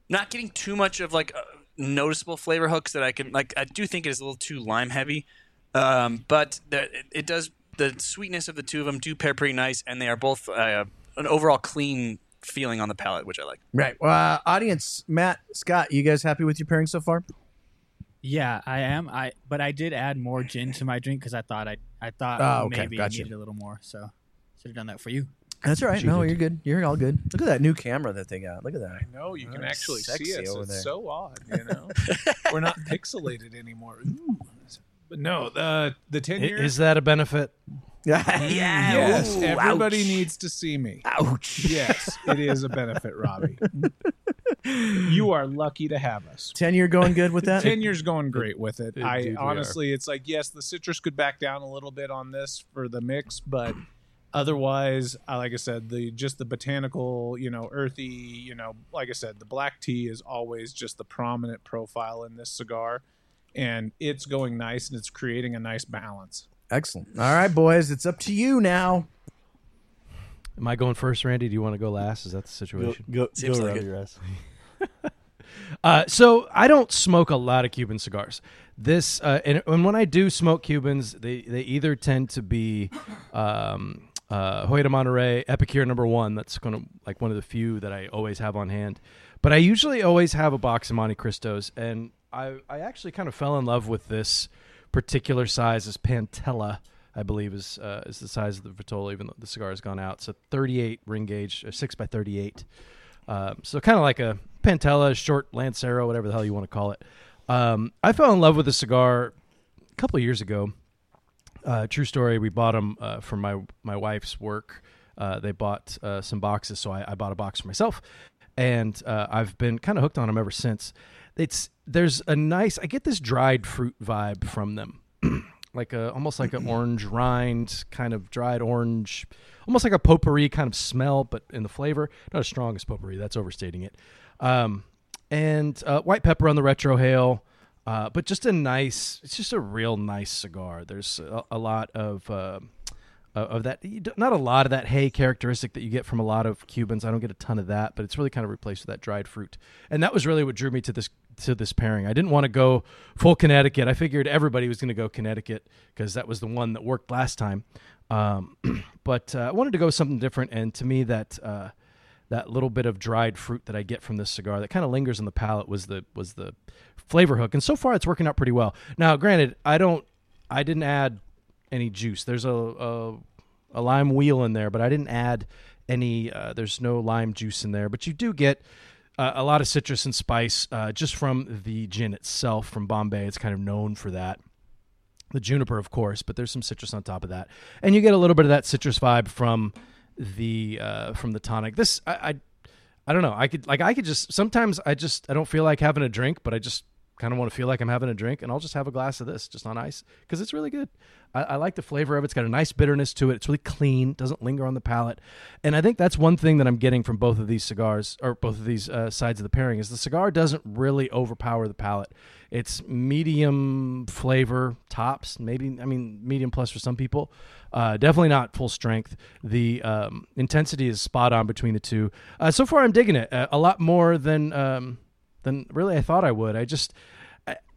not getting too much of like uh, noticeable flavor hooks that I can like. I do think it is a little too lime heavy, um, but the, it, it does the sweetness of the two of them do pair pretty nice, and they are both uh, an overall clean feeling on the palate, which I like. Right, uh, audience, Matt, Scott, you guys happy with your pairing so far? Yeah, I am. I but I did add more gin to my drink because I thought I I thought Oh, okay, maybe gotcha. I needed a little more. So should have done that for you. That's all right. No, you're good. You're all good. Look at that new camera that they got. Look at that. I know you can Oh, actually see us. over It's there. so odd, you know. We're not pixelated anymore. Ooh. But no, the the ten I- year. Is that a benefit? Mm, yeah. yes, Ooh, everybody ouch. needs to see me. Ouch. Yes, it is a benefit, Robby. you are lucky to have us. Ten year going good with that? Ten years going great with it. Indeed I we are. honestly, it's like yes, the citrus could back down a little bit on this for the mix, but otherwise, like I said, the just the botanical, you know, earthy, you know, like I said, the black tea is always just the prominent profile in this cigar, and it's going nice and it's creating a nice balance. Excellent. All right, boys, it's up to you now. Am I going first, Randy? Do you want to go last? Is that the situation? go, Seems go like Robby it. Rez. Uh, so I don't smoke a lot of Cuban cigars. This uh, and, and when I do smoke Cubans, they they either tend to be um, uh, Hoyo de Monterrey Epicure number one. That's going to like one of the few that I always have on hand. But I usually always have a box of Montecristos, and I I actually kind of fell in love with this particular size. This Pantella, I believe, is uh, is the size of the Vitola, even though the cigar has gone out. So 38 ring gauge, six by 38. Um, so kind of like a Pantella, short Lancero, whatever the hell you want to call it. Um, I fell in love with the cigar a couple years ago. Uh, true story. We bought them uh, for my my wife's work. Uh, they bought uh, some boxes, so I, I bought a box for myself, and uh, I've been kind of hooked on them ever since. It's there's a nice. I get this dried fruit vibe from them, like a almost like an orange rind, kind of dried orange, almost like a potpourri kind of smell, but in the flavor. Not as strong as potpourri. That's overstating it. Um, and uh, white pepper on the retro retrohale. Uh, but just a nice, it's just a real nice cigar. There's a, a lot of uh, of that, don't- a lot of that hay characteristic that you get from a lot of Cubans. I don't get a ton of that, but it's really kind of replaced with that dried fruit. And that was really what drew me to this to this pairing. I didn't want to go full Connecticut. I figured everybody was going to go Connecticut because that was the one that worked last time. Um, but uh, I wanted to go something different, and to me that. Uh, that little bit of dried fruit that I get from this cigar that kind of lingers in the palate was the was the flavor hook, and so far it's working out pretty well. Now, granted, I don't, I didn't add any juice. There's a a, a lime wheel in there, but I didn't add any. Uh, there's no lime juice in there, but you do get. Uh, a lot of citrus and spice uh, just from the gin itself from Bombay. It's kind of known for that the juniper, of course, but there's some citrus on top of that, and you get a little bit of that citrus vibe from the uh, from the tonic. This I, I I don't know. I could like I could just sometimes I just I don't feel like having a drink, but I just kind of want to feel like I'm having a drink, and I'll just have a glass of this just on ice because it's really good. I, I like the flavor of it. It's got a nice bitterness to it. It's really clean, doesn't linger on the palate, and I think that's one thing that I'm getting from both of these cigars or both of these uh, sides of the pairing is the cigar doesn't really overpower the palate. It's medium flavor tops, maybe I mean medium plus for some people. Uh, definitely not full strength. The um, intensity is spot on between the two. Uh, so far, I'm digging it uh, a lot more than um, than really I thought I would. I just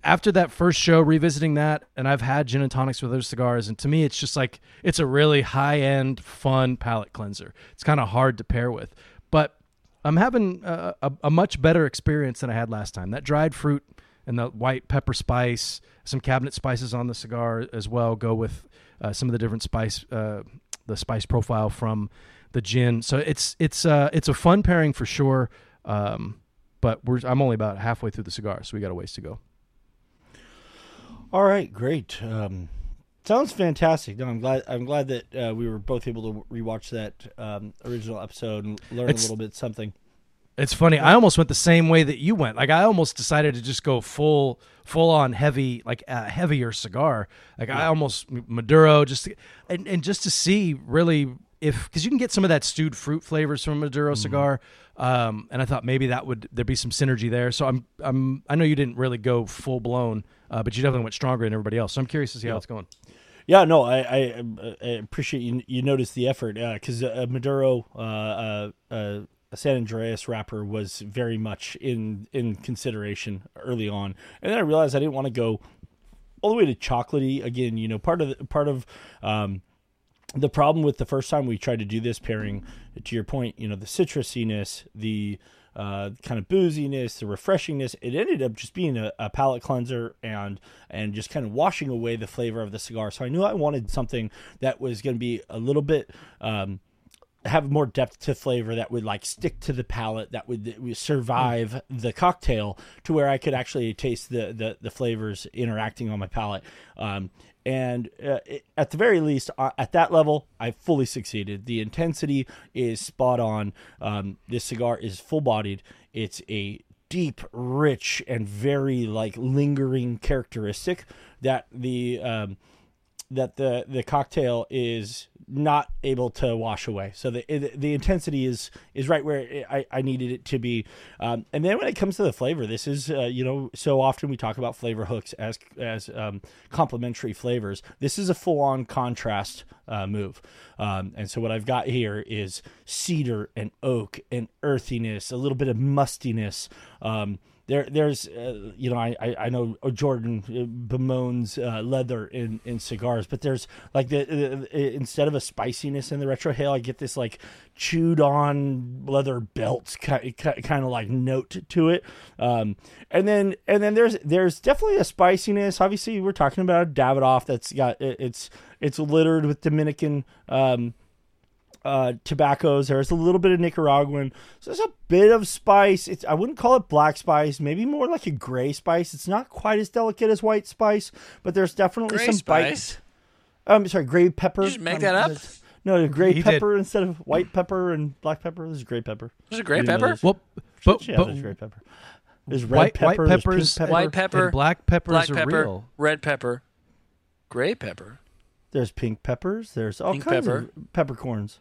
after that first show, revisiting that, and I've had gin and tonics with other cigars, and to me, it's just like it's a really high end, fun palate cleanser. It's kind of hard to pair with, but I'm having a, a, a much better experience than I had last time. That dried fruit and the white pepper spice, some cabinet spices on the cigar as well go with uh, some of the different spice, uh, the spice profile from the gin. So it's it's uh, it's a fun pairing for sure. Um, but we're I'm only about halfway through the cigar, so we got a ways to go. All right, great. Um, sounds fantastic. No, I'm glad. I'm glad that uh, we were both able to rewatch that um, original episode and learn It's- a little bit something. It's funny. I almost went the same way that you went. Like I almost decided to just go full, full on heavy, like a heavier cigar. Like I almost Maduro, just and and just to see really if because you can get some of that stewed fruit flavors from a Maduro cigar. Um, and I thought maybe that would there be some synergy there. So I'm I'm I know you didn't really go full blown, uh, but you definitely went stronger than everybody else. So I'm curious to see how it's going. Yeah, no, I, I, I appreciate you. You noticed the effort because uh, Maduro, uh, uh, uh, San Andrés wrapper was very much in in consideration early on, and then I realized I didn't want to go all the way to chocolatey again. You know, part of the, part of um, the problem with the first time we tried to do this pairing, to your point, you know, the citrusiness, the uh, kind of booziness, the refreshingness, it ended up just being a, a palate cleanser and and just kind of washing away the flavor of the cigar. So I knew I wanted something that was going to be a little bit. Um, have more depth to flavor that would like stick to the palate that would, that would survive the cocktail to where I could actually taste the the, the flavors interacting on my palate. Um, and uh, at the very least, uh, at that level, I fully succeeded. The intensity is spot on. Um, this cigar is full bodied. It's a deep, rich, and very like lingering characteristic that the um, that the the cocktail is not able to wash away. So the the intensity is is right where I, I needed it to be. Um, and then when it comes to the flavor, this is uh, you know so often we talk about flavor hooks as as um, complementary flavors. This is a full on contrast uh, move. Um, and so what I've got here is cedar and oak and earthiness, a little bit of mustiness. Um, there, there's, uh, you know, I, I, know Jordan uh, bemoans uh, leather in, in cigars, but there's like the, uh, instead of a spiciness in the retrohale, I get this like chewed on leather belt kind, kind of like note to it. Um, and then, and then there's, there's definitely a spiciness. Obviously, we're talking about a Davidoff that's got it, it's, it's littered with Dominican, um, uh, tobaccos. There's a little bit of Nicaraguan. So there's a bit of spice. It's I wouldn't call it black spice. Maybe more like a gray spice. It's not quite as delicate as white spice, but there's definitely Gray some spice? bite. Um, sorry, gray pepper. You just make Um, that up? there's- No, gray He did. pepper instead of white pepper and black pepper. This is gray pepper. There's a gray You didn't know pepper. this? Well, but, yeah, but there's gray pepper. There's red white, pepper. white there's pink peppers, pepper. White pepper, and black peppers black are pepper, real. red pepper, gray pepper. There's pink peppers. There's all Pink kinds pepper. of peppercorns.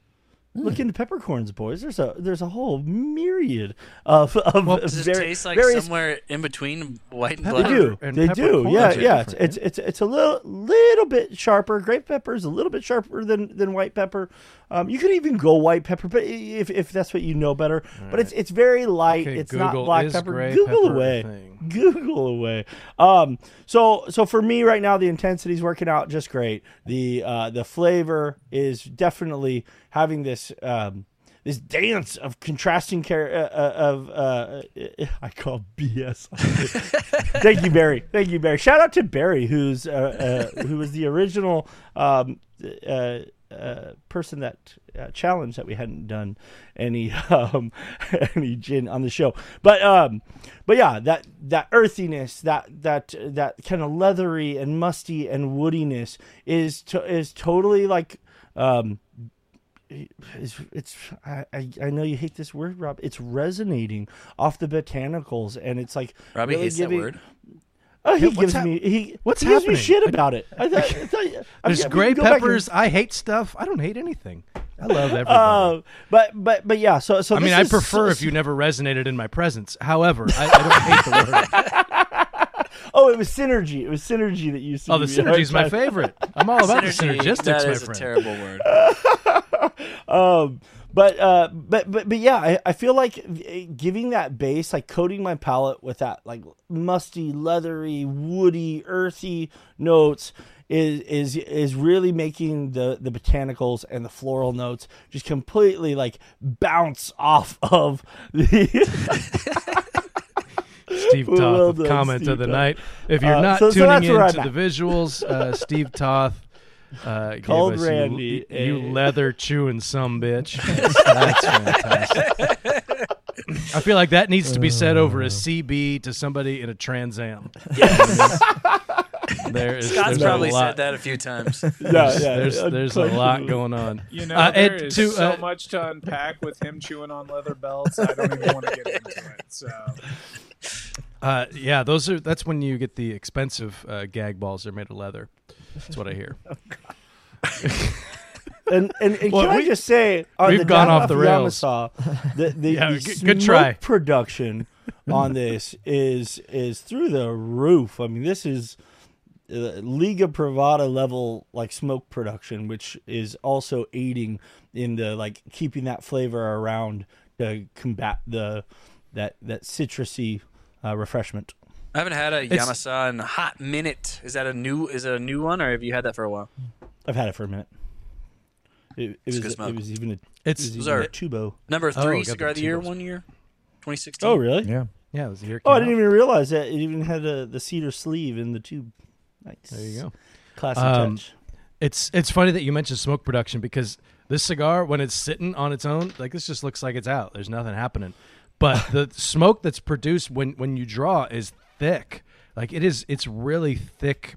Look mm. into peppercorns, boys. There's a there's a whole myriad of of well, Does very, it taste like various somewhere in between white and Pepper. They black? do. and They do. Yeah, yeah. It's, it's it's it's a little little bit sharper. Grape pepper is a little bit sharper than than white pepper. Um, you could even go white pepper, but if if that's what you know better. But it's it's very light. Okay, it's not black pepper. Google pepper away. thing? Google away. Um, so so for me right now, the intensity's working out just great. The uh, the flavor is definitely having this. Um, this dance of contrasting char- uh, uh, of uh, I call BS. Thank you, Barry. Thank you, Barry. Shout out to Barry, who's uh, uh, who was the original um, uh, person that uh, challenge that we hadn't done any um, any gin on the show. But um, but yeah, that that earthiness, that that that kind of leathery and musty and woodiness is to, is totally like um, it's, it's I, I I know you hate this word, Rob. It's resonating off the botanicals, and it's like Robby really hates giving, that word. Oh, he gives hap- me he. what's he gives me shit about it. I thought, I thought, I There's mean, gray go back and- peppers. I hate stuff. I don't hate anything. I love everybody. Uh, but but but yeah. So so I mean, I prefer so- if you never resonated in my presence. However, I, I don't hate the word. Oh, it was synergy. It was synergy that you. Oh, the synergy's my favorite. I'm all about Synergy, the synergistics, that my is a friend. terrible word. Um, but uh, but but but yeah, I, I feel like eh, giving that base, like coating my palate with that like musty, leathery, woody, earthy notes. Is, is is really making the the botanicals and the floral notes just completely like bounce off of the Steve Toth, comment Steve of the Toth. night. If you're Uh, not so- so tuning where into the visuals, uh, Steve Toth uh, gave Called us you- Randy you, you leather chewing some bitch. That's, that's fantastic. I feel like that needs to be said over a CB to somebody in a Trans Am. there is Scott's probably a lot. said that a few times. yeah yeah There's there's a lot going on. You know, Uh, there Ed, is to, so uh, much to unpack with him chewing on leather belts. I don't even want to get into it. So Uh, yeah, those are that's when you get the expensive uh, gag balls. They're made of leather. That's what I hear. and and, and Well, can I we- just say on we've the gone off the rails. Yamasa, the the, Yeah, the good- smoke good try. production on this is is through the roof. I mean, this is uh, Liga Privada level like smoke production, which is also aiding in the like keeping that flavor around to combat the that that citrusy uh, refreshment. I haven't had a It's- Yamasa in a hot minute. Is that a new? Is it a new one, or have you had that for a while? I've had it for a minute. It, it It's was good it was even a It's- it was Those even are- a tubo. Number Oh, three got the cigar of the year tubers. one year, 2016. Oh, really? Yeah. yeah, it was the year. Oh, I came didn't out. even realize that it even had a, the cedar sleeve in the tube. Nice. There you go. Classic Um, touch. It's it's funny that you mentioned smoke production because this cigar, when it's sitting on its own, like this just looks like it's out. There's nothing happening. But the smoke that's produced when when you draw is thick. Like it is, it's really thick.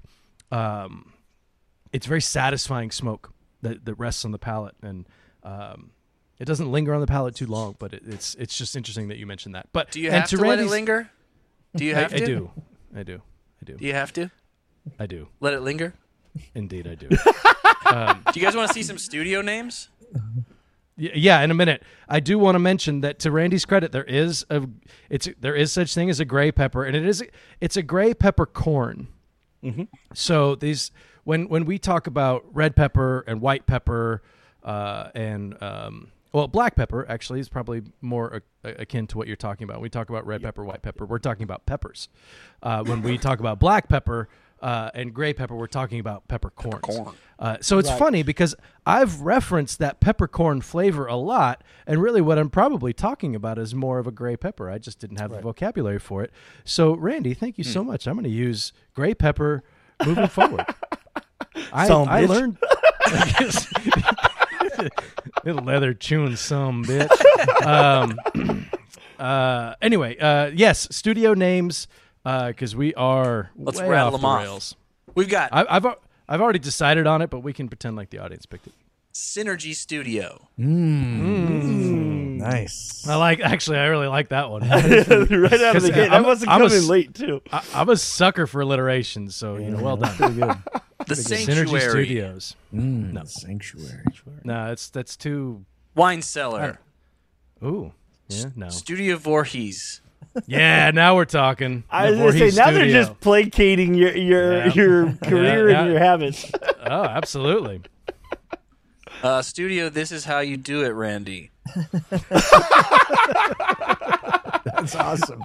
Um, it's very satisfying smoke that that rests on the palate, and um, it doesn't linger on the palate too long. But it, it's it's just interesting that you mentioned that. But Do you have to, let it linger? Do you have I to? do, I do, I do, Do you have to I do. let it linger? Indeed, I do. Do you guys want to see some studio names? Yeah, in a minute. I do want to mention that to Randy's credit, there is a it's there is such thing as a gray pepper, and it is it's a gray pepper corn. So these when when we talk about red pepper and white pepper uh, and um, well black pepper actually is probably more a, akin to what you're talking about. When We talk about red pepper, white pepper. We're talking about peppers. Uh, when we talk about black pepper uh, and gray pepper, we're talking about peppercorns. Peppercorn. Uh, so it's funny because I've referenced that peppercorn flavor a lot, and really what I'm probably talking about is more of a gray pepper. I just didn't have the vocabulary for it. So, Randy, thank you Hmm. so much. I'm going to use gray pepper moving forward. I, I learned. Little leather chewing some bitch. Um, uh, anyway, uh, yes, studio names Uh, because we are Let's way rattle off them the off. rails. We've got I, I've I've already decided on it, but we can pretend like the audience picked it. Synergy Studio. Mm. Mm. Nice. I like. Actually, I really like that one. right out of the 'cause gate. I'm- must have I'm come a late too. I, I'm a sucker for alliteration, so you know, well done. Pretty good. The Synergy Sanctuary. Studios. Mm, No. Sanctuary. No, that's that's too. Wine Cellar. Ooh, yeah, no. Studio Voorhees. Yeah, now we're talking. I was gonna say Voorhees now they're just placating your your Yeah. your career Yeah, and your habits. Oh, absolutely. Uh, studio, this is how you do it, Randy. That's awesome.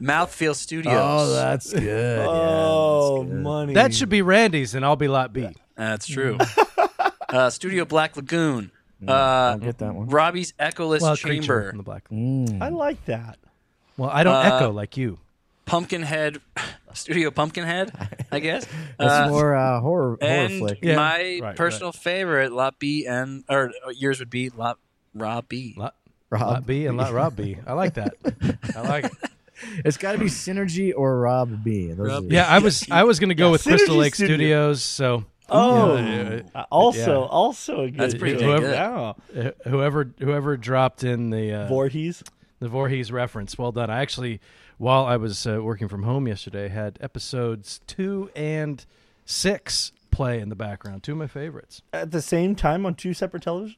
Mouthfeel Studios. oh, that's good. Yeah, oh, that's good. money. That should be Randy's, and I'll be lot B. That's true. uh, Studio Black Lagoon. Uh, I'll get that one. Robby's Echoless Well, Chamber. from the black. I like that. Well, I don't Uh, echo like you. Pumpkinhead. Studio Pumpkinhead, I guess. That's Uh, more uh, horror horror and flick. Yeah. my Right, personal favorite, Lot B, and or yours would be Lot Rob B. Lot, Rob. lot B and lot Rob B. I like that. I like it. It's got to be Synergy or Rob B. Those Rob B. Yeah, I was I was gonna go with Crystal Synergy Lake Studio. Studios. So Oh, Yeah, uh, also yeah. also a good. That's pretty choice. good. Yeah. uh, whoever whoever dropped in the uh, Voorhees. The Voorhees reference. Well done. I actually, while I was uh, working from home yesterday, had episodes two and six play in the background. Two of my favorites. At the same time on two separate televisions?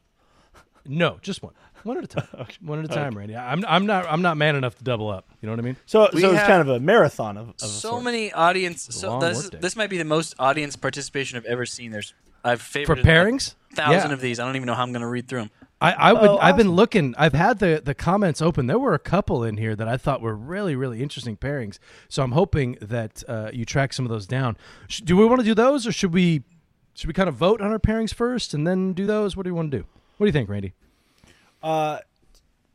No, just one. One at a time. One at a time, Randy. I'm I'm not I'm not man enough to double up. You know what I mean? So, We so it's have kind of a marathon of, of a so sort. many audience. a So long this, workday. this might be the most audience participation I've ever seen. There's I've For favored pairings? a thousand Yeah. of these. I don't even know how I'm going to read through them. I, I would. Oh, I've been looking. I've had the the comments open. There were a couple in here that I thought were really really interesting pairings. So I'm hoping that uh, you track some of those down. Sh- do we want to do those, or should we should we kind of vote on our pairings first and then do those? What do you want to do? What do you think, Randy? Uh,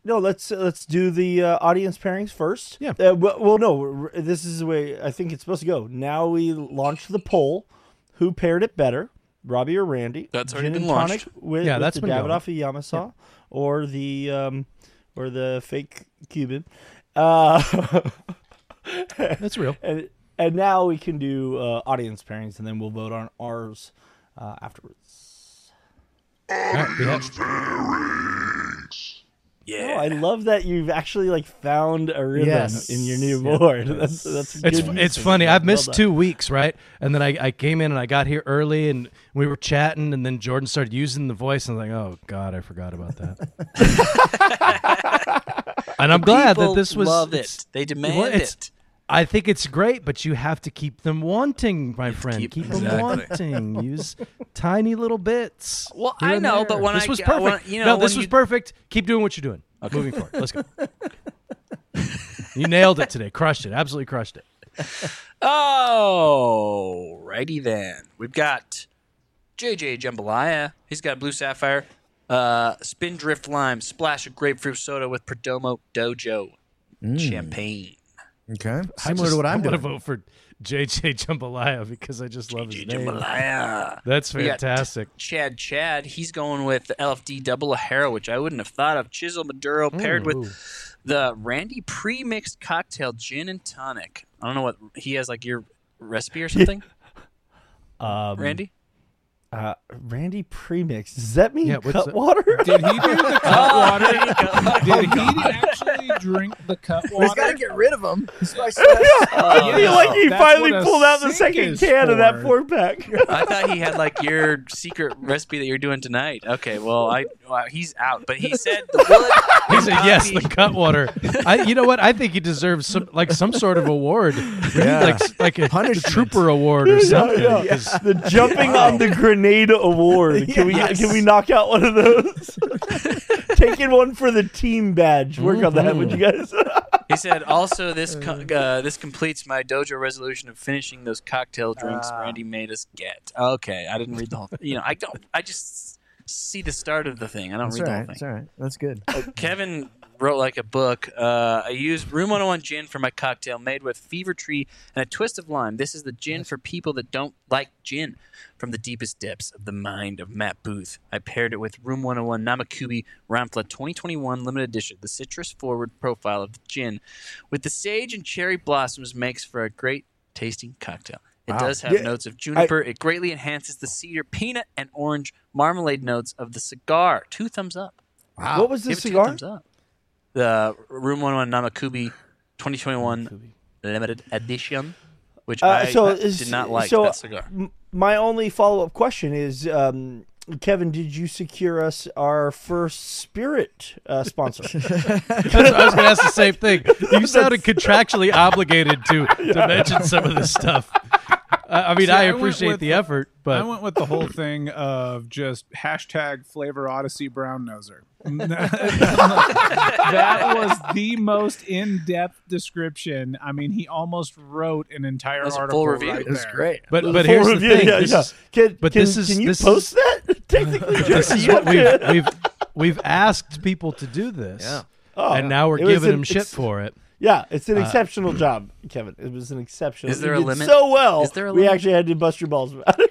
no, let's let's do the uh, audience pairings first. Yeah. Uh, well, well, no, this is the way I think it's supposed to go. Now we launch the poll: who paired it better, Robby or Randy? That's already Gin been and launched. tonic With, Yeah, with that's the been going. Davidoff Yamasa or the um, or the fake Cuban. Uh, That's real. and and now we can do uh, audience pairings, and then we'll vote on ours uh, afterwards. All right, we have- Yeah. Oh, I love that you've actually like found a rhythm Yes. in your new Yeah. board. That's that's It's good it's funny. I've missed done. two weeks, right? And then I, I came in and I got here early and we were chatting and then Jordan started using the voice and I was like, oh God, I forgot about that. and I'm glad that this was. love it. They demand well, it's- it. I think it's great, but you have to keep them wanting, my friend. keep- Keep, them wanting. Use tiny little bits. Well, I know, there. but when this I was perfect. when- you know, no, this when was you- perfect. Keep doing what you're doing. Moving forward. Let's go. you nailed it today. Crushed it. Absolutely crushed it. Oh, righty then. We've got JJ Jambalaya. He's got blue sapphire, uh, spindrift lime, splash of grapefruit soda with Perdomo Dojo champagne. Okay. I Similar just- to what I'm I want to vote for JJ Jambalaya because I just love his name. Jambalaya. That's We got fantastic. Chad Chad. He's going with the LFD double Ligero, which I wouldn't have thought of. Chisel Maduro paired Ooh. with the Randy pre-mixed cocktail gin and tonic. I don't know what he has like your recipe or something. Um, Randy. Uh, Randy premix. Does that mean Yeah, what's cut water? Did he do the cut Oh, water? there you go. Did he actually drink the cut He's got to get rid of them. He's I feel yeah. like he That's finally pulled out the second is can of that for. four pack. I thought he had like your secret recipe that you're doing tonight. Okay, well, I well, he's out, but he said the wood. He said yes, the cut water. I, you know what? I think he deserves some like some sort of award, Yeah. like like a Punishment. trooper award or something. yeah. 'cause the jumping on the grenade award. Can we can we knock out one of those? Taking one for the team badge. Work on that, would you guys? He said also this co- uh. uh, this completes my dojo resolution of finishing those cocktail drinks ah. Randy made us get. Okay, I didn't read the whole. thing. You know, I don't. I just see the start of the thing. I don't That's read all the right. whole That's all right. That's good. Uh, Kevin wrote like a book. Uh, I used Room 101 gin for my cocktail, made with fever tree and a twist of lime. This is the gin for people that don't like gin. From the deepest depths of the mind of Matt Booth, I paired it with Room 101 Namakubi Ramfla 2021 limited edition. The citrus forward profile of the gin with the sage and cherry blossoms makes for a great tasting cocktail. It Wow. does have Yeah, notes of juniper. it greatly enhances the cedar, peanut, and orange marmalade notes of the cigar. Two thumbs up. Wow. What was the Give it two cigar? Thumbs up. The Room 101 Namakubi 2021 limited edition, which Uh, I so did not like so- that cigar. My only follow up question is, um, Kevin, did you secure us our first spirit uh, sponsor? I was going to ask the same thing. You sounded contractually obligated to to mention some of this stuff. I, I mean, See, I I appreciate with the the- effort, I went with the whole thing of just hashtag Flavor Odyssey Brown Noser. That was the most in-depth description. I mean, he almost wrote an entire That's a article full review. right It's great. but but full here's the thing. yeah, This yeah. is- Can, but can, this is- can you this is- post that? Technically, this is what we've we've we've asked people to do this, Yeah. Oh, and now we're giving an them shit ex- for it. Yeah, it's Uh, an exceptional job, Kevin. It was an exceptional. Is there a limit? So well, Is there a we limit? actually had to bust your balls about it.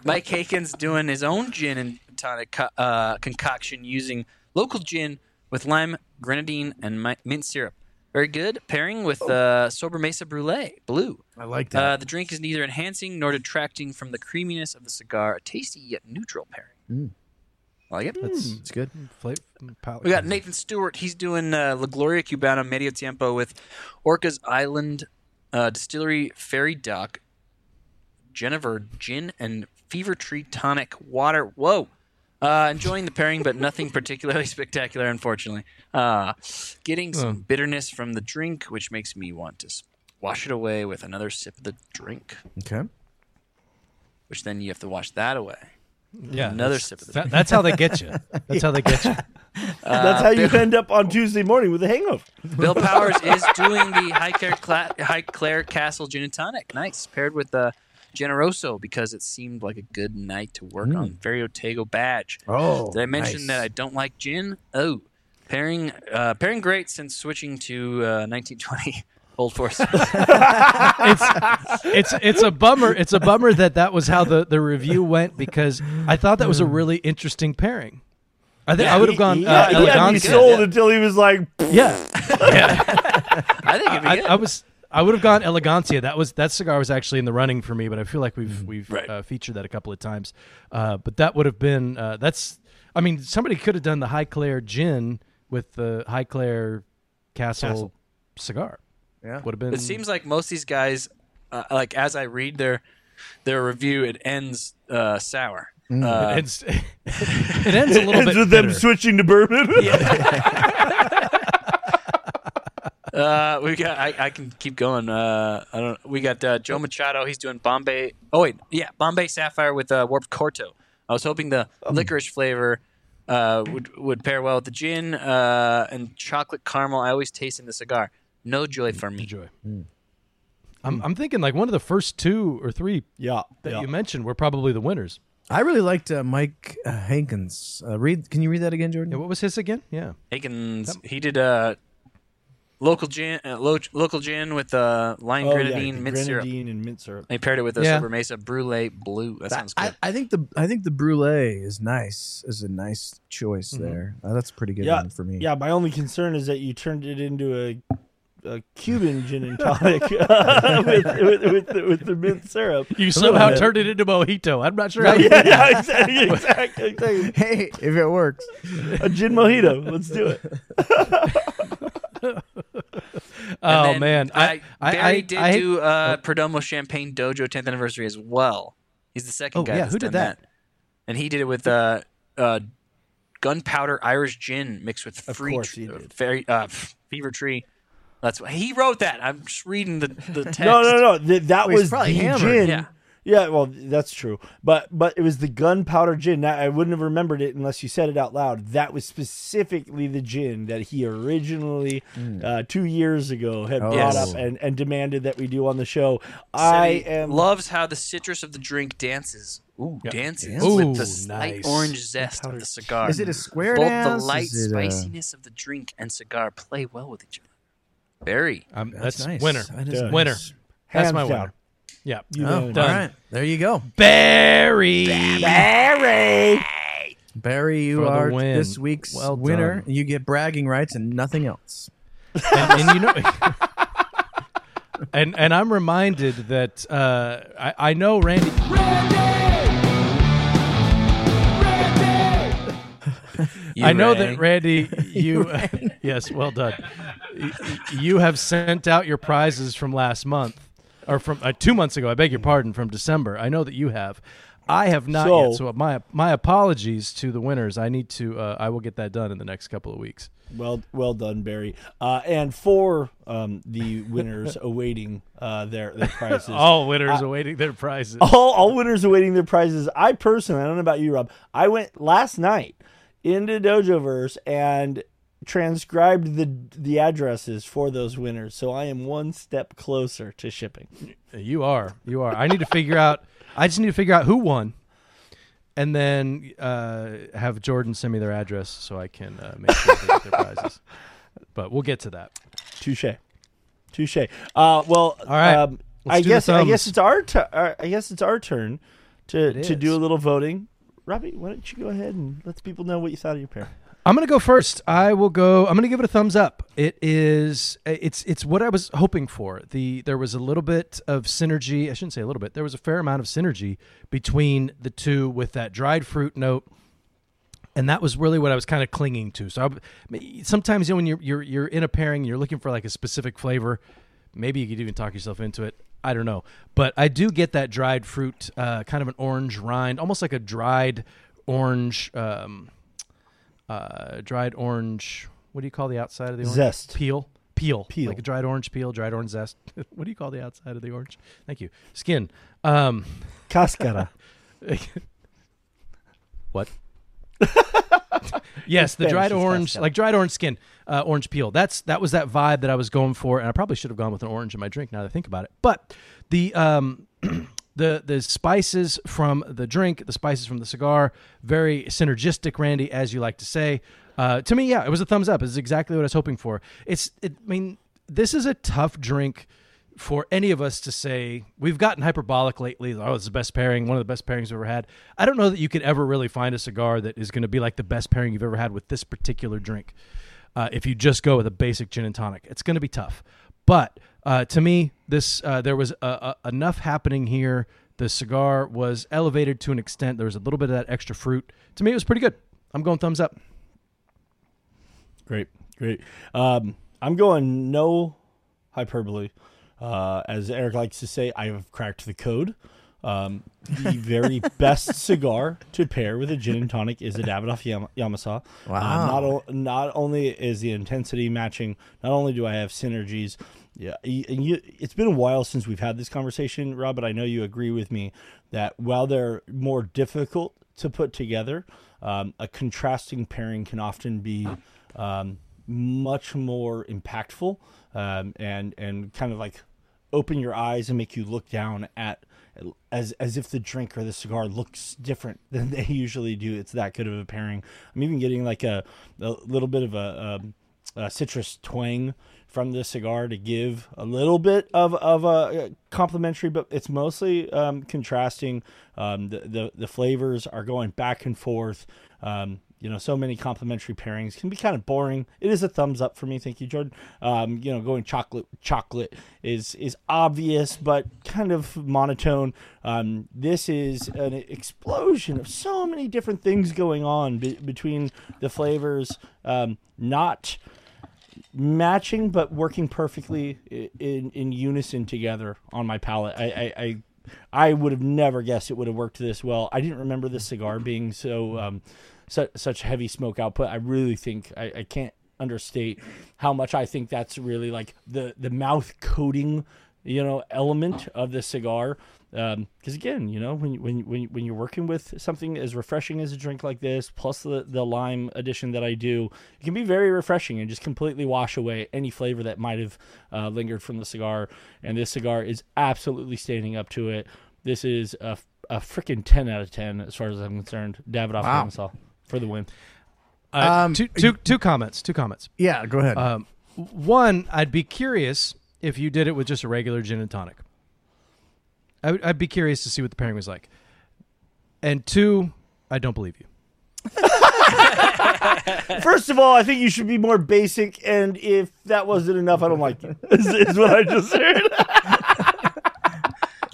Mike Haken's doing his own gin and tonic co- uh, concoction using local gin with lime, grenadine, and mi- mint syrup. Very good pairing with uh, Sobremesa Brulee Blue. I like Uh, that. the drink is neither enhancing nor detracting from the creaminess of the cigar. A tasty yet neutral pairing. I like it. That's It's good. fla- palate We got. Nathan Stewart. He's doing uh, La Gloria Cubana Medio Tiempo with Orcas Island uh, Distillery Fairy Duck, Jennifer Gin, and Fever Tree Tonic Water. Whoa. Uh, enjoying the pairing, but nothing particularly spectacular, unfortunately. Uh, getting some bitterness from the drink, which makes me want to wash it away with another sip of the drink, Okay. which then you have to wash that away. Yeah, Another that's- sip of the that- That's how they get you. That's how they get you. That's how you end up on Tuesday morning with a hangover. Bill Powers is doing the Highclere, Cla- Highclere Castle Gin and Tonic. Nice. Paired with the Generoso because it seemed like a good night to work on. Very Otego badge. Oh, Did I mention nice. that I don't like gin? Oh. Pairing uh, pairing great since switching to uh, 1920 Old Force. it's it's it's a bummer. It's a bummer that that was how the, the review went because I thought that was a really interesting pairing. I think I would have gone He, uh, he had me Elegancia. sold until he was like, Yeah, yeah. I think it'd be I. I was I would have gone Elegancia. That was that cigar was actually in the running for me, but I feel like we've we've Right. uh, featured that a couple of times. Uh, but that would have been uh, that's. I mean, somebody could have done the Highclere gin with the Highclere Castle, Castle. cigar. Yeah. would have been. It seems like most of these guys, uh, like as I read their their review, it ends uh, sour. it Uh, ends, it ends a little ends bit with them switching to bourbon. Uh, we got. I, I can keep going. Uh, I don't. We got uh, Joe Machado. He's doing Bombay. Oh wait, yeah, Bombay Sapphire with uh, warped Corto. I was hoping the licorice flavor uh, would would pair well with the gin uh, and chocolate caramel. I always taste in the cigar. No joy for me. Enjoy. I'm I'm thinking like one of the first two or three yeah. that yeah. you mentioned were probably the winners. I really liked uh, Mike uh, Hankins. Uh, read. Can you read that again, Jordan? Yeah, what was his again? Yeah. Higgins. He did uh, local gin, uh, lo- local gin with uh, lime Oh, grenadine yeah, mint syrup. and mint syrup. They paired it with a Yeah. Sobremesa Brulee Blue. That sounds good. I, I think the I think the brulee is nice. Is a nice choice there. Uh, that's a pretty good Yeah, one for me. Yeah, my only concern is that you turned it into a, a Cuban gin and tonic with, with, with, the, with the mint syrup. You somehow Yeah. turned it into mojito. I'm not sure. How yeah, yeah, exactly, exactly, exactly. Hey, if it works. A gin mojito. Let's do it. Oh man, I, I, Barry I, did I do uh, Perdomo Champagne Dojo 10th anniversary as well. He's the second Oh, guy. yeah, who did done that? And he did it with uh, uh, gunpowder Irish gin mixed with free course tr- he did. Fairy, uh, fever tree. That's what he wrote that. I'm just reading the the text. No, no, no. Th- that Well, was the hammered. gin. Yeah. Yeah, well, that's true. But but it was the gunpowder gin. Now, I wouldn't have remembered it unless you said it out loud. That was specifically the gin that he originally, uh, two years ago, had brought Yes. up and, and demanded that we do on the show. Said I he am. loves how the citrus of the drink dances. Ooh, dances Ooh, with the slight nice. orange zest of the cigar. Is it a square Both dance? the light Is a- spiciness of the drink and cigar play well with each other. Very. Um, That's that's, nice. winner. That is Yeah. nice. Winner. hands That's my down. winner. Yeah. You Oh, know. all Done. right. There you go. Barry. Barry. Barry, you For the are win. this week's Well winner. done. You get bragging rights and nothing else. and, and you know and and I'm reminded that uh, I, I know Randy You I know rang. that Randy you yes well done Y- y- you have sent out your prizes from last month or from uh, 2 months ago I beg your pardon from December I know that you have I have not So- yet so my my apologies to the winners I need to uh, I will get that done in the next couple of weeks Well, well done, Barry. Uh, and for um, the winners awaiting uh, their their prizes. all winners awaiting their prizes all, all winners awaiting their prizes. I personally, I don't know about you, Rob. I went last night into Dojoverse and transcribed the the addresses for those winners. So I am one step closer to shipping. You are. You are. I need to figure out. I just need to figure out who won, and then uh, have Jordan send me their address so I can uh, make sure they get their prizes. But we'll get to that. Touche, touche. Uh, well, All right. Um, I guess I guess it's our tu- uh, I guess it's our turn to to do a little voting. Robby, why don't you go ahead and let people know what you thought of your pair? I'm gonna go first. I will go. I'm gonna give it a thumbs up. It is. It's. It's what I was hoping for. The there was a little bit of synergy. I shouldn't say a little bit. There was a fair amount of synergy between the two with that dried fruit note, and that was really what I was kind of clinging to. So I, sometimes you know, when you're you're you're in a pairing, you're looking for like a specific flavor. Maybe you could even talk yourself into it. I don't know, but I do get that dried fruit, uh, kind of an orange rind, almost like a dried orange, um, uh, dried orange. What do you call the outside of the orange? Zest. Peel. Peel. Peel. Like a dried orange peel, dried orange zest. what do you call the outside of the orange? Thank you. Skin. Um, Cascara. what? yes, the dried orange, like dried orange skin, uh, orange peel. That's that was that vibe that I was going for, and I probably should have gone with an orange in my drink. Now that I think about it, but the um, the the spices from the drink, the spices from the cigar, very synergistic, Randy, as you like to say. Uh, to me, yeah, it was a thumbs up. It's exactly what I was hoping for. It's, it, I mean, this is a tough drink for any of us to say we've gotten hyperbolic lately. Oh, it's the best pairing, one of the best pairings we've ever had. I don't know that you could ever really find a cigar that is going to be like the best pairing you've ever had with this particular drink. Uh, if you just go with a basic gin and tonic, it's going to be tough. But uh, to me, this uh, there was uh, uh, enough happening here. The cigar was elevated to an extent. There was a little bit of that extra fruit. To me, it was pretty good. I'm going thumbs up. Great, great. Um, I'm going no hyperbole. Uh, as Eric likes to say, I have cracked the code. Um, the very best cigar to pair with a gin and tonic is a Davidoff Yam- Yamasa. Wow. Uh, not, o- not only is the intensity matching, not only do I have synergies. Yeah, and you, it's been a while since we've had this conversation, Rob, but I know you agree with me that while they're more difficult to put together, um, a contrasting pairing can often be um, much more impactful um, and and kind of like open your eyes and make you look down at as as if the drink or the cigar looks different than they usually do. It's that good of a pairing. I'm even getting like a, a little bit of a, a, a citrus twang from this cigar to give a little bit of of a complimentary, but it's mostly um, contrasting. Um, the, the the flavors are going back and forth. Um, you know, so many complementary pairings can be kind of boring. It is a thumbs up for me. Thank you, Jordan. Um, you know, going chocolate chocolate is is obvious, but kind of monotone. Um, this is an explosion of so many different things going on be- between the flavors. Um, not matching, but working perfectly in in unison together on my palate. I I, I, I would have never guessed it would have worked this well. I didn't remember this cigar being so um, such such heavy smoke output. I really think I, I can't understate how much I think that's really like the the mouth coating, you know, element of the cigar. Because again, you know, when you- when you- when you- when you're working with something as refreshing as a drink like this, plus the the lime addition that I do, it can be very refreshing and just completely wash away any flavor that might have uh, lingered from the cigar. And this cigar is absolutely standing up to it. This is a, a freaking ten out of ten as far as I'm concerned. Davidoff Wow. Arkansas for the win. Uh, Um, two, two, two comments. Two comments. Yeah, go ahead. Um, one, I'd be curious if you did it with just a regular gin and tonic. I would, I'd be curious to see what the pairing was like. And two, I don't believe you. First of all, I think you should be more basic, and if that wasn't enough, I don't like you. Is, is what I just heard.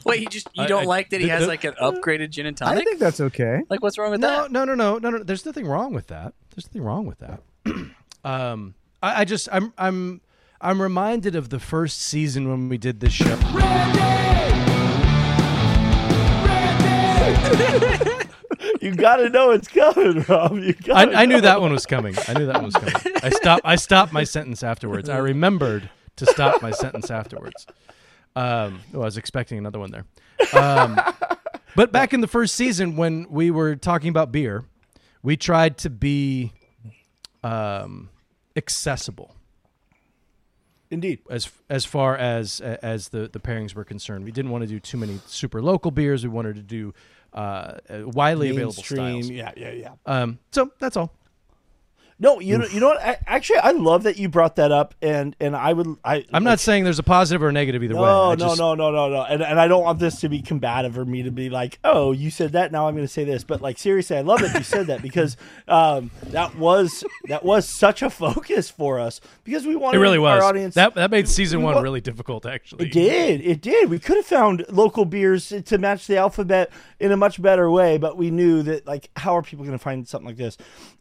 Wait, you just you I- don't I- like that he has like an upgraded gin and tonic? I think that's okay. like, what's wrong with No, that? no, no, no, no, no. There's nothing wrong with that. There's nothing wrong with that. um, I, I just, I'm, I'm, I'm reminded of the first season when we did this show. You got to know it's coming, Rob. You I. I knew that one was coming. I knew that one was coming. I stopped. I stopped my sentence afterwards. I remembered to stop my sentence afterwards. Um, oh, I was expecting another one there. Um, but back in the first season, when we were talking about beer, we tried to be um, accessible Indeed. as as far as as the the pairings were concerned. We didn't want to do too many super local beers. We wanted to do uh, uh, widely available styles. Yeah, yeah, yeah. Um, so that's all. No, you know, you know what? I, actually, I love that you brought that up, and and I would, I. I'm not saying there's a positive or a negative either way. No, I no, just- no, no, no, no, and and I don't want this to be combative or me to be like, oh, you said that, now I'm going to say this, but like seriously, I love that you said that because um, that was that was such a focus for us because we It wanted really was. our audience. that that made season we one really difficult, actually. It did. It did. We could have found local beers to match the alphabet in a much better way, but we knew that like how are people going to find something like this?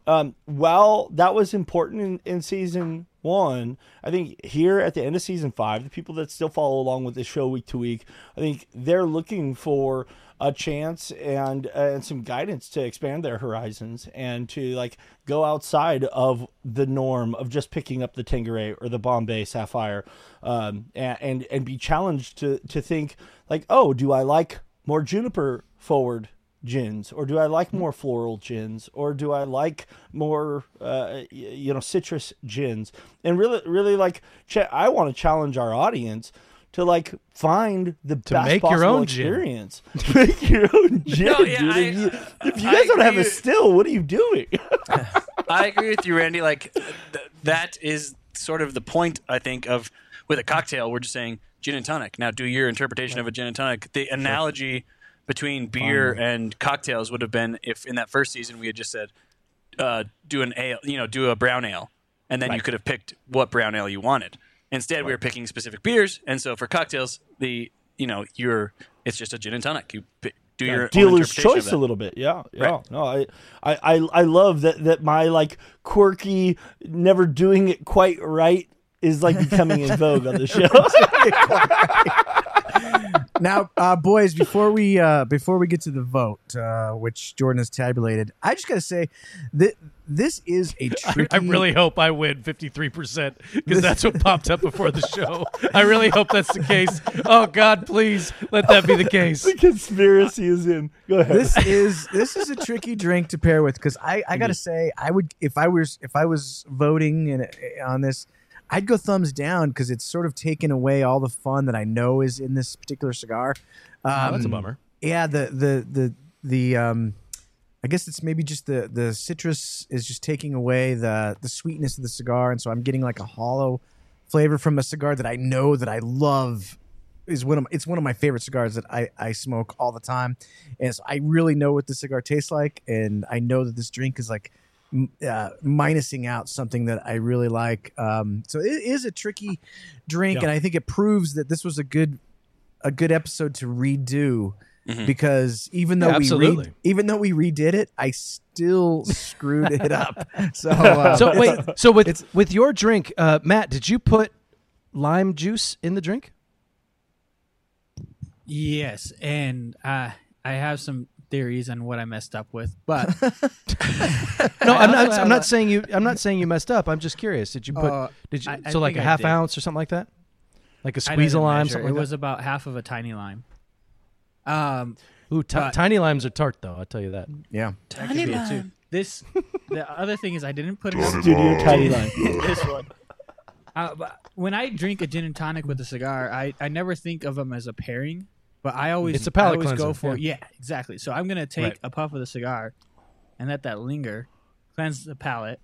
Um, while that was important in, in season one, I think here at the end of season five, the people that still follow along with the show week to week, I think they're looking for a chance and and some guidance to expand their horizons and to like go outside of the norm of just picking up the Tanqueray or the Bombay Sapphire, um, and, and and be challenged to to think like, oh, do I like more juniper forward gins or do I like more floral gins or do I like more uh, you know citrus gins and really really like ch- I want to challenge our audience to like find the best make your possible own gin. experience make your own gin No, yeah, dude. I- if you, if you I guys don't have a still what are you doing I agree with you, Randy. Like th- that is sort of the point. I think of with a cocktail, we're just saying gin and tonic. Now, do your interpretation of a gin and tonic. The analogy between beer and cocktails would have been if in that first season we had just said, uh, do an ale, you know, do a brown ale, and then you could have picked what brown ale you wanted. Instead, we were picking specific beers, and so for cocktails, the you know, you're it's just a gin and tonic. You pick, do your own dealer's choice a little bit yeah yeah Right. no I, I i i love that that my like quirky never doing it quite right is like becoming in vogue on the show now, uh, boys, before we uh, before we get to the vote, uh, which Jordan has tabulated, I just got to say that this is a I, tricky. I really hope I win 53% because that's what popped up before the show. I really hope that's the case. Oh, God, please let that be the case. the conspiracy is in go ahead this is this is a tricky drink to pair with because I, I gotta say I would if I was if I was voting in, on this I'd go thumbs down because it's sort of taken away all the fun that I know is in this particular cigar. Um, Oh, that's a bummer. Yeah, the the the the um, I guess it's maybe just the the citrus is just taking away the the sweetness of the cigar, and so I'm getting like a hollow flavor from a cigar that I know that I love is one of my, it's one of my favorite cigars that I, I smoke all the time, and so I really know what this cigar tastes like, and I know that this drink is like uh, minusing out something that I really like. Um, so it is a tricky drink, and I think it proves that this was a good a good episode to redo. Because even though Yeah, we re- even though we redid it, I still screwed it up. So, uh, So, wait, so with, with your drink, uh, Matt, did you put lime juice in the drink? Yes, and uh, I have some theories on what I messed up with, but No, I'm not. I'm not saying you. I'm not saying you messed up. I'm just curious. Did you put? Uh, did you? I- I so like a half ounce or something like that? Like a squeeze of lime, measure. something It like was about half of a tiny lime. Um. Ooh, ti- but- tiny limes are tart though. I'll tell you that. yeah. that could be it too. This, the other thing is, I didn't put enough studio tiny lime. this one. Uh, but when I drink a gin and tonic with a cigar, I, I never think of them as a pairing, but I always It's a palate I always go for yeah. yeah. exactly. So I'm gonna take Right. a puff of the cigar and let that linger, cleanse the palate,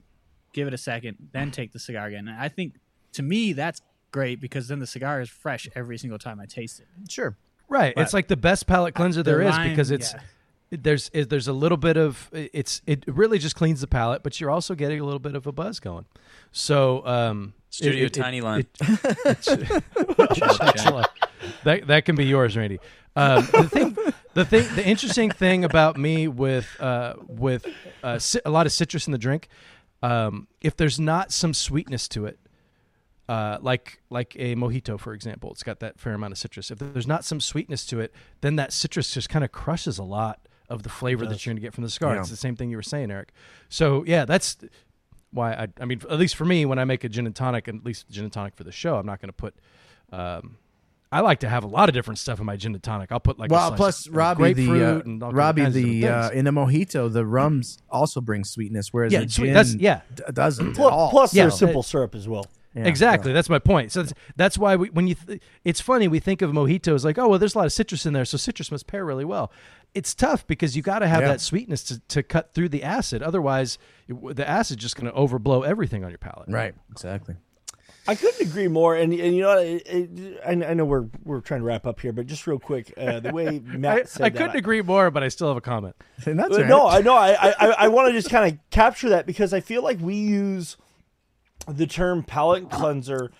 give it a second, then take the cigar again. And I think to me that's great because then the cigar is fresh every single time I taste it. Sure. Right. it's like the best palate cleanser the there is lime, because it's yeah. there's it, there's a little bit of it's it really just cleans the palate, but you're also getting a little bit of a buzz going. So um, Studio Tiny Lime. that that can be yours, Randy. Um, the thing, the thing, the interesting thing about me with uh, with uh, a lot of citrus in the drink, um, if there's not some sweetness to it, uh, like like a mojito, for example, it's got that fair amount of citrus. If there's not some sweetness to it, then that citrus just kind of crushes a lot of the flavor that you're going to get from the cigar. Yeah. It's the same thing you were saying, Eric. So yeah, that's why I. I mean, at least for me, when I make a gin and tonic, and at least gin and tonic for the show, I'm not going to put. Um, I like to have a lot of different stuff in my gin and tonic. I'll put like a well, slice plus of, Robbie the grapefruit uh, and all Robbie the uh, in a mojito the rums also bring sweetness, whereas yeah, the sweet. gin That's yeah. d- doesn't at plus, all. plus Yeah. there's simple syrup as well Yeah. exactly. That's my point. So that's, that's why we, when you, th- it's funny we think of mojitos like, oh well, there's a lot of citrus in there, so citrus must pair really well. It's tough because you got to have Yeah. that sweetness to, to cut through the acid. Otherwise, it, the acid just going to overblow everything on your palate. Right. Exactly. I couldn't agree more. And, and you know, it, it, I, I know we're we're trying to wrap up here, but just real quick, uh, the way Matt I, said I that, couldn't agree more, but I still have a comment. And that's Uh, right. No, I know. I I, I want to just kind of capture that because I feel like we use the term palate cleanser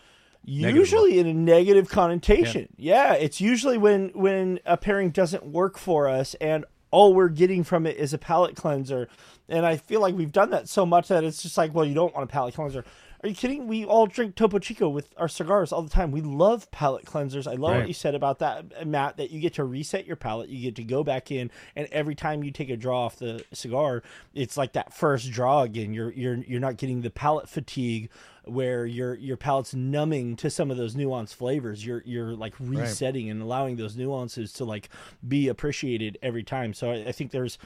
usually in a negative connotation. Yeah. it's usually when when a pairing doesn't work for us and all we're getting from it is a palate cleanser. And I feel like we've done that so much that it's just like, well, you don't want a palate cleanser. Are you kidding? We all drink Topo Chico with our cigars all the time. We love palate cleansers. I love Right. what you said about that, Matt, that you get to reset your palate. You get to go back in, and every time you take a draw off the cigar, it's like that first draw again. You're you're you're not getting the palate fatigue where your your palate's numbing to some of those nuanced flavors. You're you're like resetting and allowing those nuances to like be appreciated every time. So I, I think there's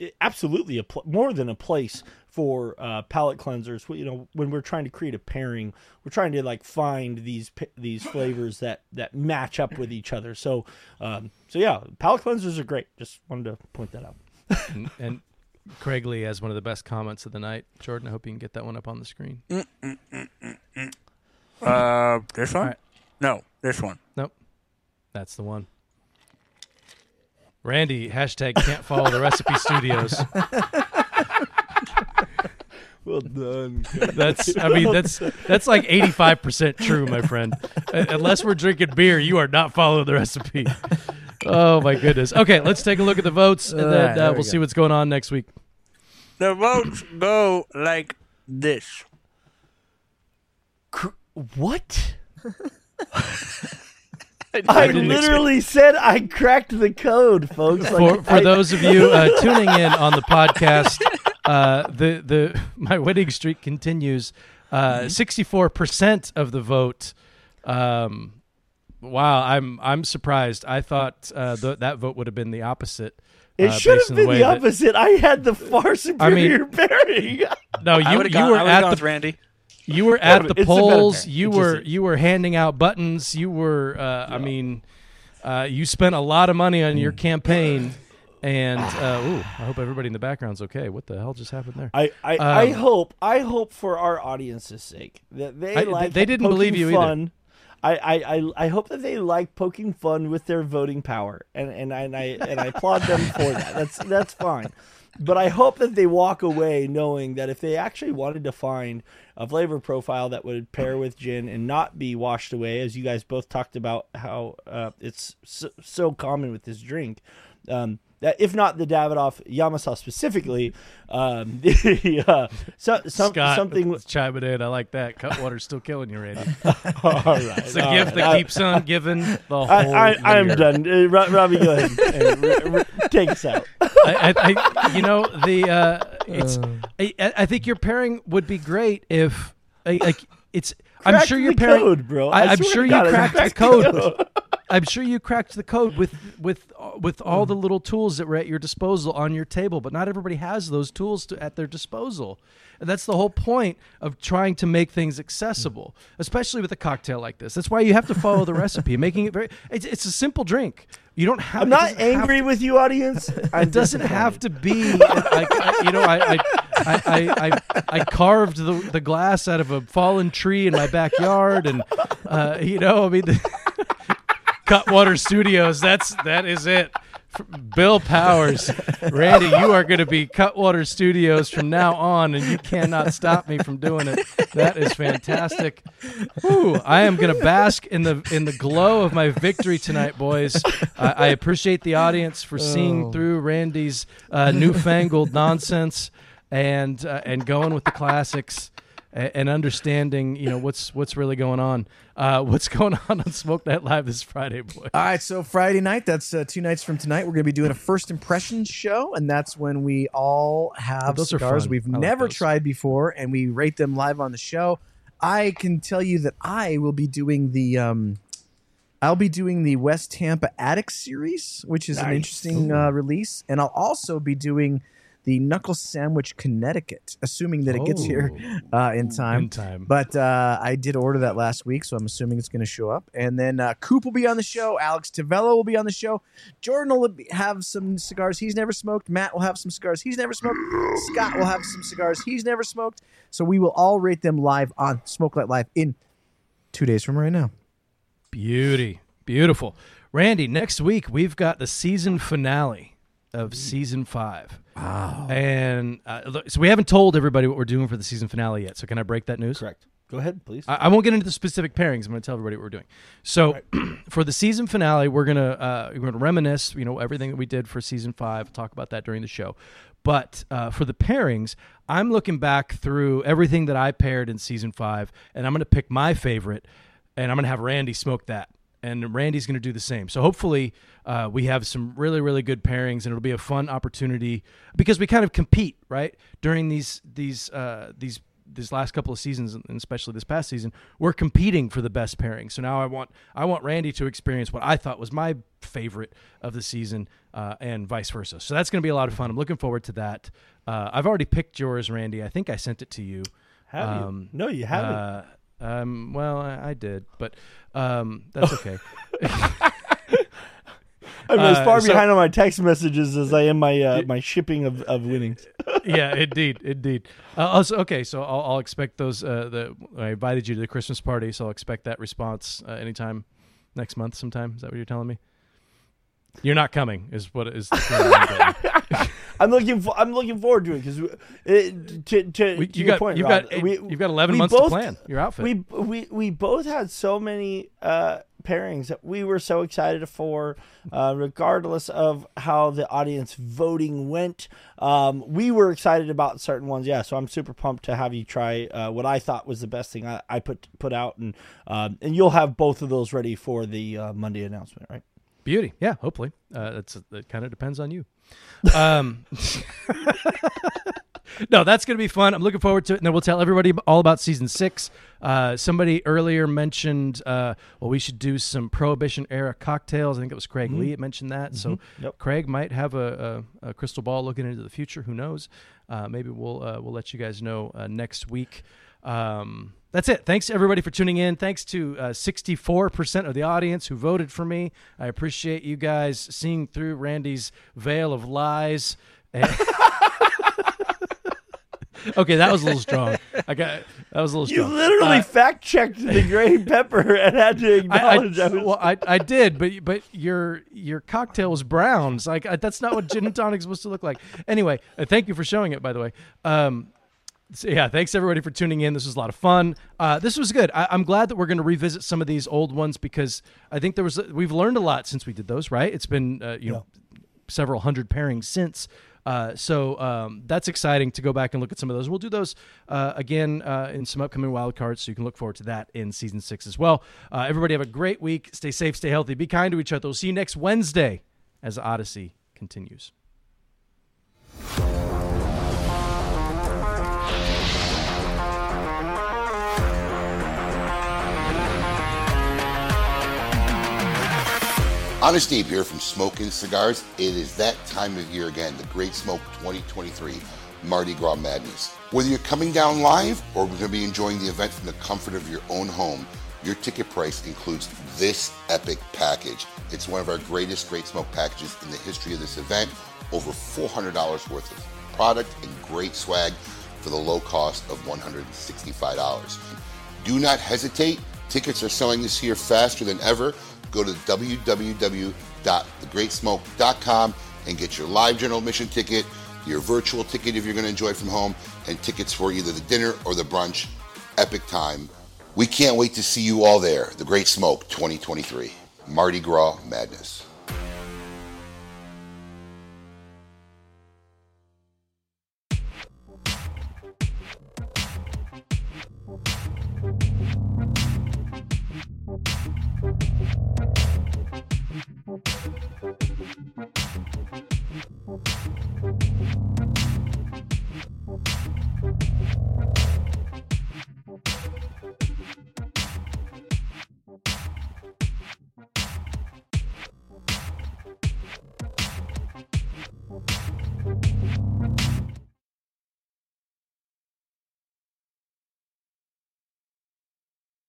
eh, absolutely a pl- more than a place for uh, palate cleansers. You know, when we're trying to create a pairing, we're trying to like find these these flavors that that match up with each other. So, um, so yeah, palate cleansers are great. Just wanted to point that out. And, and Craig Lee has one of the best comments of the night. Jordan, I hope you can get that one up on the screen. Uh, this one? right. No, this one. Nope. That's the one. Randy, hashtag can't follow the recipe studios. Well done. That's I mean that's that's like eighty five percent true, my friend. Uh, Unless we're drinking beer, you are not following the recipe. Oh my goodness. Okay, let's take a look at the votes, and then uh, we we'll see what's going on next week. The votes go like this. what? I didn't literally said I cracked the code, folks. for for I- those of you uh, tuning in on the podcast, uh, the the my winning streak continues. Mm-hmm. Sixty four percent of the vote. Um, wow, I'm I'm surprised. I thought uh, th- that vote would have been the opposite. It uh, should have been way the that- opposite. I had the far superior pairing. no, I you would have you gone, were I at the Randy. You were at the it's a better polls. You It were you were handing out buttons. You were. Uh, I mean, uh, you spent a lot of money on your Mm. campaign. And uh, ooh, I hope everybody in the background's okay. What the hell just happened there? I, I, I Um, hope I hope for our audience's sake that they I- like they didn't poking believe you either. fun. I, I, I, I hope that they like poking fun with their voting power, and and I and I, and I applaud them for that. That's that's fine, but I hope that they walk away knowing that if they actually wanted to find a flavor profile that would pair with gin and not be washed away, as you guys both talked about how uh, it's so, so common with this drink. Um, that if not the Davidoff Yamasa specifically, um, the, uh, so, some, Scott, something. chiming in. I like that. Cutwater's still killing you, Randy. All right, It's a all gift right. that I- keeps on giving the whole. I, I, I am done. Uh, Robby, go ahead and, and re- re- take us out. I, I, I, you know, the uh, it's. I, I think your pairing would be great if, like, it's. I'm sure your pairing. code, bro. I am sure you God, cracked the cracked the code. code. I'm sure you cracked the code with with with all the little tools that were at your disposal on your table, but not everybody has those tools to, at their disposal. And that's the whole point of trying to make things accessible, especially with a cocktail like this. That's why you have to follow the recipe, making it very. It's, it's a simple drink. You don't have. I'm not angry to- with you, audience. It doesn't have to be like I- you know I I, I, I, I I carved the, the glass out of a fallen tree in my backyard and uh, you know I mean the, Cutwater Studios that's that is it Bill Powers Randy you are going to be Cutwater Studios from now on and you cannot stop me from doing it. That is fantastic. Whew, I am going to bask in the in the glow of my victory tonight boys. I, I appreciate the audience for seeing through Randy's uh, newfangled nonsense and uh, and going with the classics and understanding you know what's what's really going on. Uh, what's going on on Smoke Night Live this Friday, boy? All right, so Friday night, that's uh, two nights from tonight. We're going to be doing a first impressions show, and that's when we all have those are cigars we've I never those. tried before, and we rate them live on the show. I can tell you that I will be doing the. Um, I'll be doing the West Tampa Attic series, which is an interesting uh, release, and I'll also be doing the Knuckle Sandwich Connecticut, assuming that it gets here uh, in time. In time. But uh, I did order that last week, so I'm assuming it's going to show up. And then uh, Coop will be on the show. Alex Tavello will be on the show. Jordan will have some cigars he's never smoked. Matt will have some cigars he's never smoked. Scott will have some cigars he's never smoked. So we will all rate them live on Smoke Night Live in two days from right now. Beauty. Beautiful. Randy, next week we've got the season finale of season five. Wow. And uh, so we haven't told everybody what we're doing for the season finale yet. So can I break that news? Correct. Go ahead, please. I, I won't get into the specific pairings. I'm going to tell everybody what we're doing. So, for the season finale, we're gonna uh, we're gonna reminisce, you know, everything that we did for season five. Talk about that during the show. But uh, for the pairings, I'm looking back through everything that I paired in season five, and I'm going to pick my favorite, and I'm going to have Randy smoke that, and Randy's going to do the same. So hopefully, uh, we have some really really good pairings, and it'll be a fun opportunity because we kind of compete right? During these these uh, these these last couple of seasons and especially this past season we're competing for the best pairing. So now i want i want randy to experience what i thought was my favorite of the season uh, and vice versa. So that's going to be a lot of fun. I'm looking forward to that. Uh, i've already picked yours randy. I think i sent it to you. Have um, you? No, you haven't. Um, well I, I did but um, that's okay I'm as uh, far so- behind on my text messages as I am my uh, my shipping of, of winnings. yeah, indeed, indeed. Uh, also, okay, so I'll, I'll expect those. Uh, the I invited you to the Christmas party, so I'll expect that response uh, anytime next month. Sometime is that what you're telling me? You're not coming, is what is. I'm looking for, I'm looking forward to it because to to, We- to you your got point, you've Rob, got we- you've got 11 we months both- to plan your outfit. We we we both had so many uh, pairings that we were so excited for, uh, regardless of how the audience voting went. Um, we were excited about certain ones, yeah. So I'm super pumped to have you try uh, what I thought was the best thing I, I put put out, and um, and you'll have both of those ready for the uh, Monday announcement, right? Beauty, yeah. Hopefully, uh, that's it. Kind of depends on you. Um, no, that's going to be fun. I'm looking forward to it, and then we'll tell everybody all about season six. Uh, somebody earlier mentioned, uh, well, we should do some Prohibition era cocktails. I think it was Craig Lee that mentioned that. So Yep. Craig might have a, a, a crystal ball looking into the future. Who knows? Uh, maybe we'll uh, we'll let you guys know uh, next week. Um, that's it. Thanks everybody for tuning in. Thanks to uh, 64% of the audience who voted for me. I appreciate you guys seeing through Randy's veil of lies. And- okay, that was a little strong. I got that was a little Strong. You literally Uh, fact checked the gray pepper and had to I, I, acknowledge I, was. well, I, I did, but but your your cocktail was browns. Like I, that's not what gin and tonic is supposed to look like. Anyway, uh, thank you for showing it. By the way, um, so yeah, thanks everybody for tuning in. This was a lot of fun. Uh, this was good. I, I'm glad that we're going to revisit some of these old ones because I think there was we've learned a lot since we did those. Right? It's been uh, you know several hundred pairings since. Uh, so um, that's exciting to go back and look at some of those. We'll do those uh, again uh, in some upcoming wild cards, so you can look forward to that in season six as well. Uh, everybody have a great week. Stay safe, stay healthy, be kind to each other. We'll see you next Wednesday as Odyssey continues. Honest Abe here from Smoke Inn Cigars. It is that time of year again, the Great Smoke 2023 Mardi Gras Madness. Whether you're coming down live or we're going to be enjoying the event from the comfort of your own home, your ticket price includes this epic package. It's one of our greatest Great Smoke packages in the history of this event. Over $400 worth of product and great swag for the low cost of $165. Do not hesitate. Tickets are selling this year faster than ever. Go to www.thegreatsmoke.com and get your live general admission ticket, your virtual ticket if you're going to enjoy it from home, and tickets for either the dinner or the brunch. Epic time. We can't wait to see you all there. The Great Smoke 2023. Mardi Gras Madness.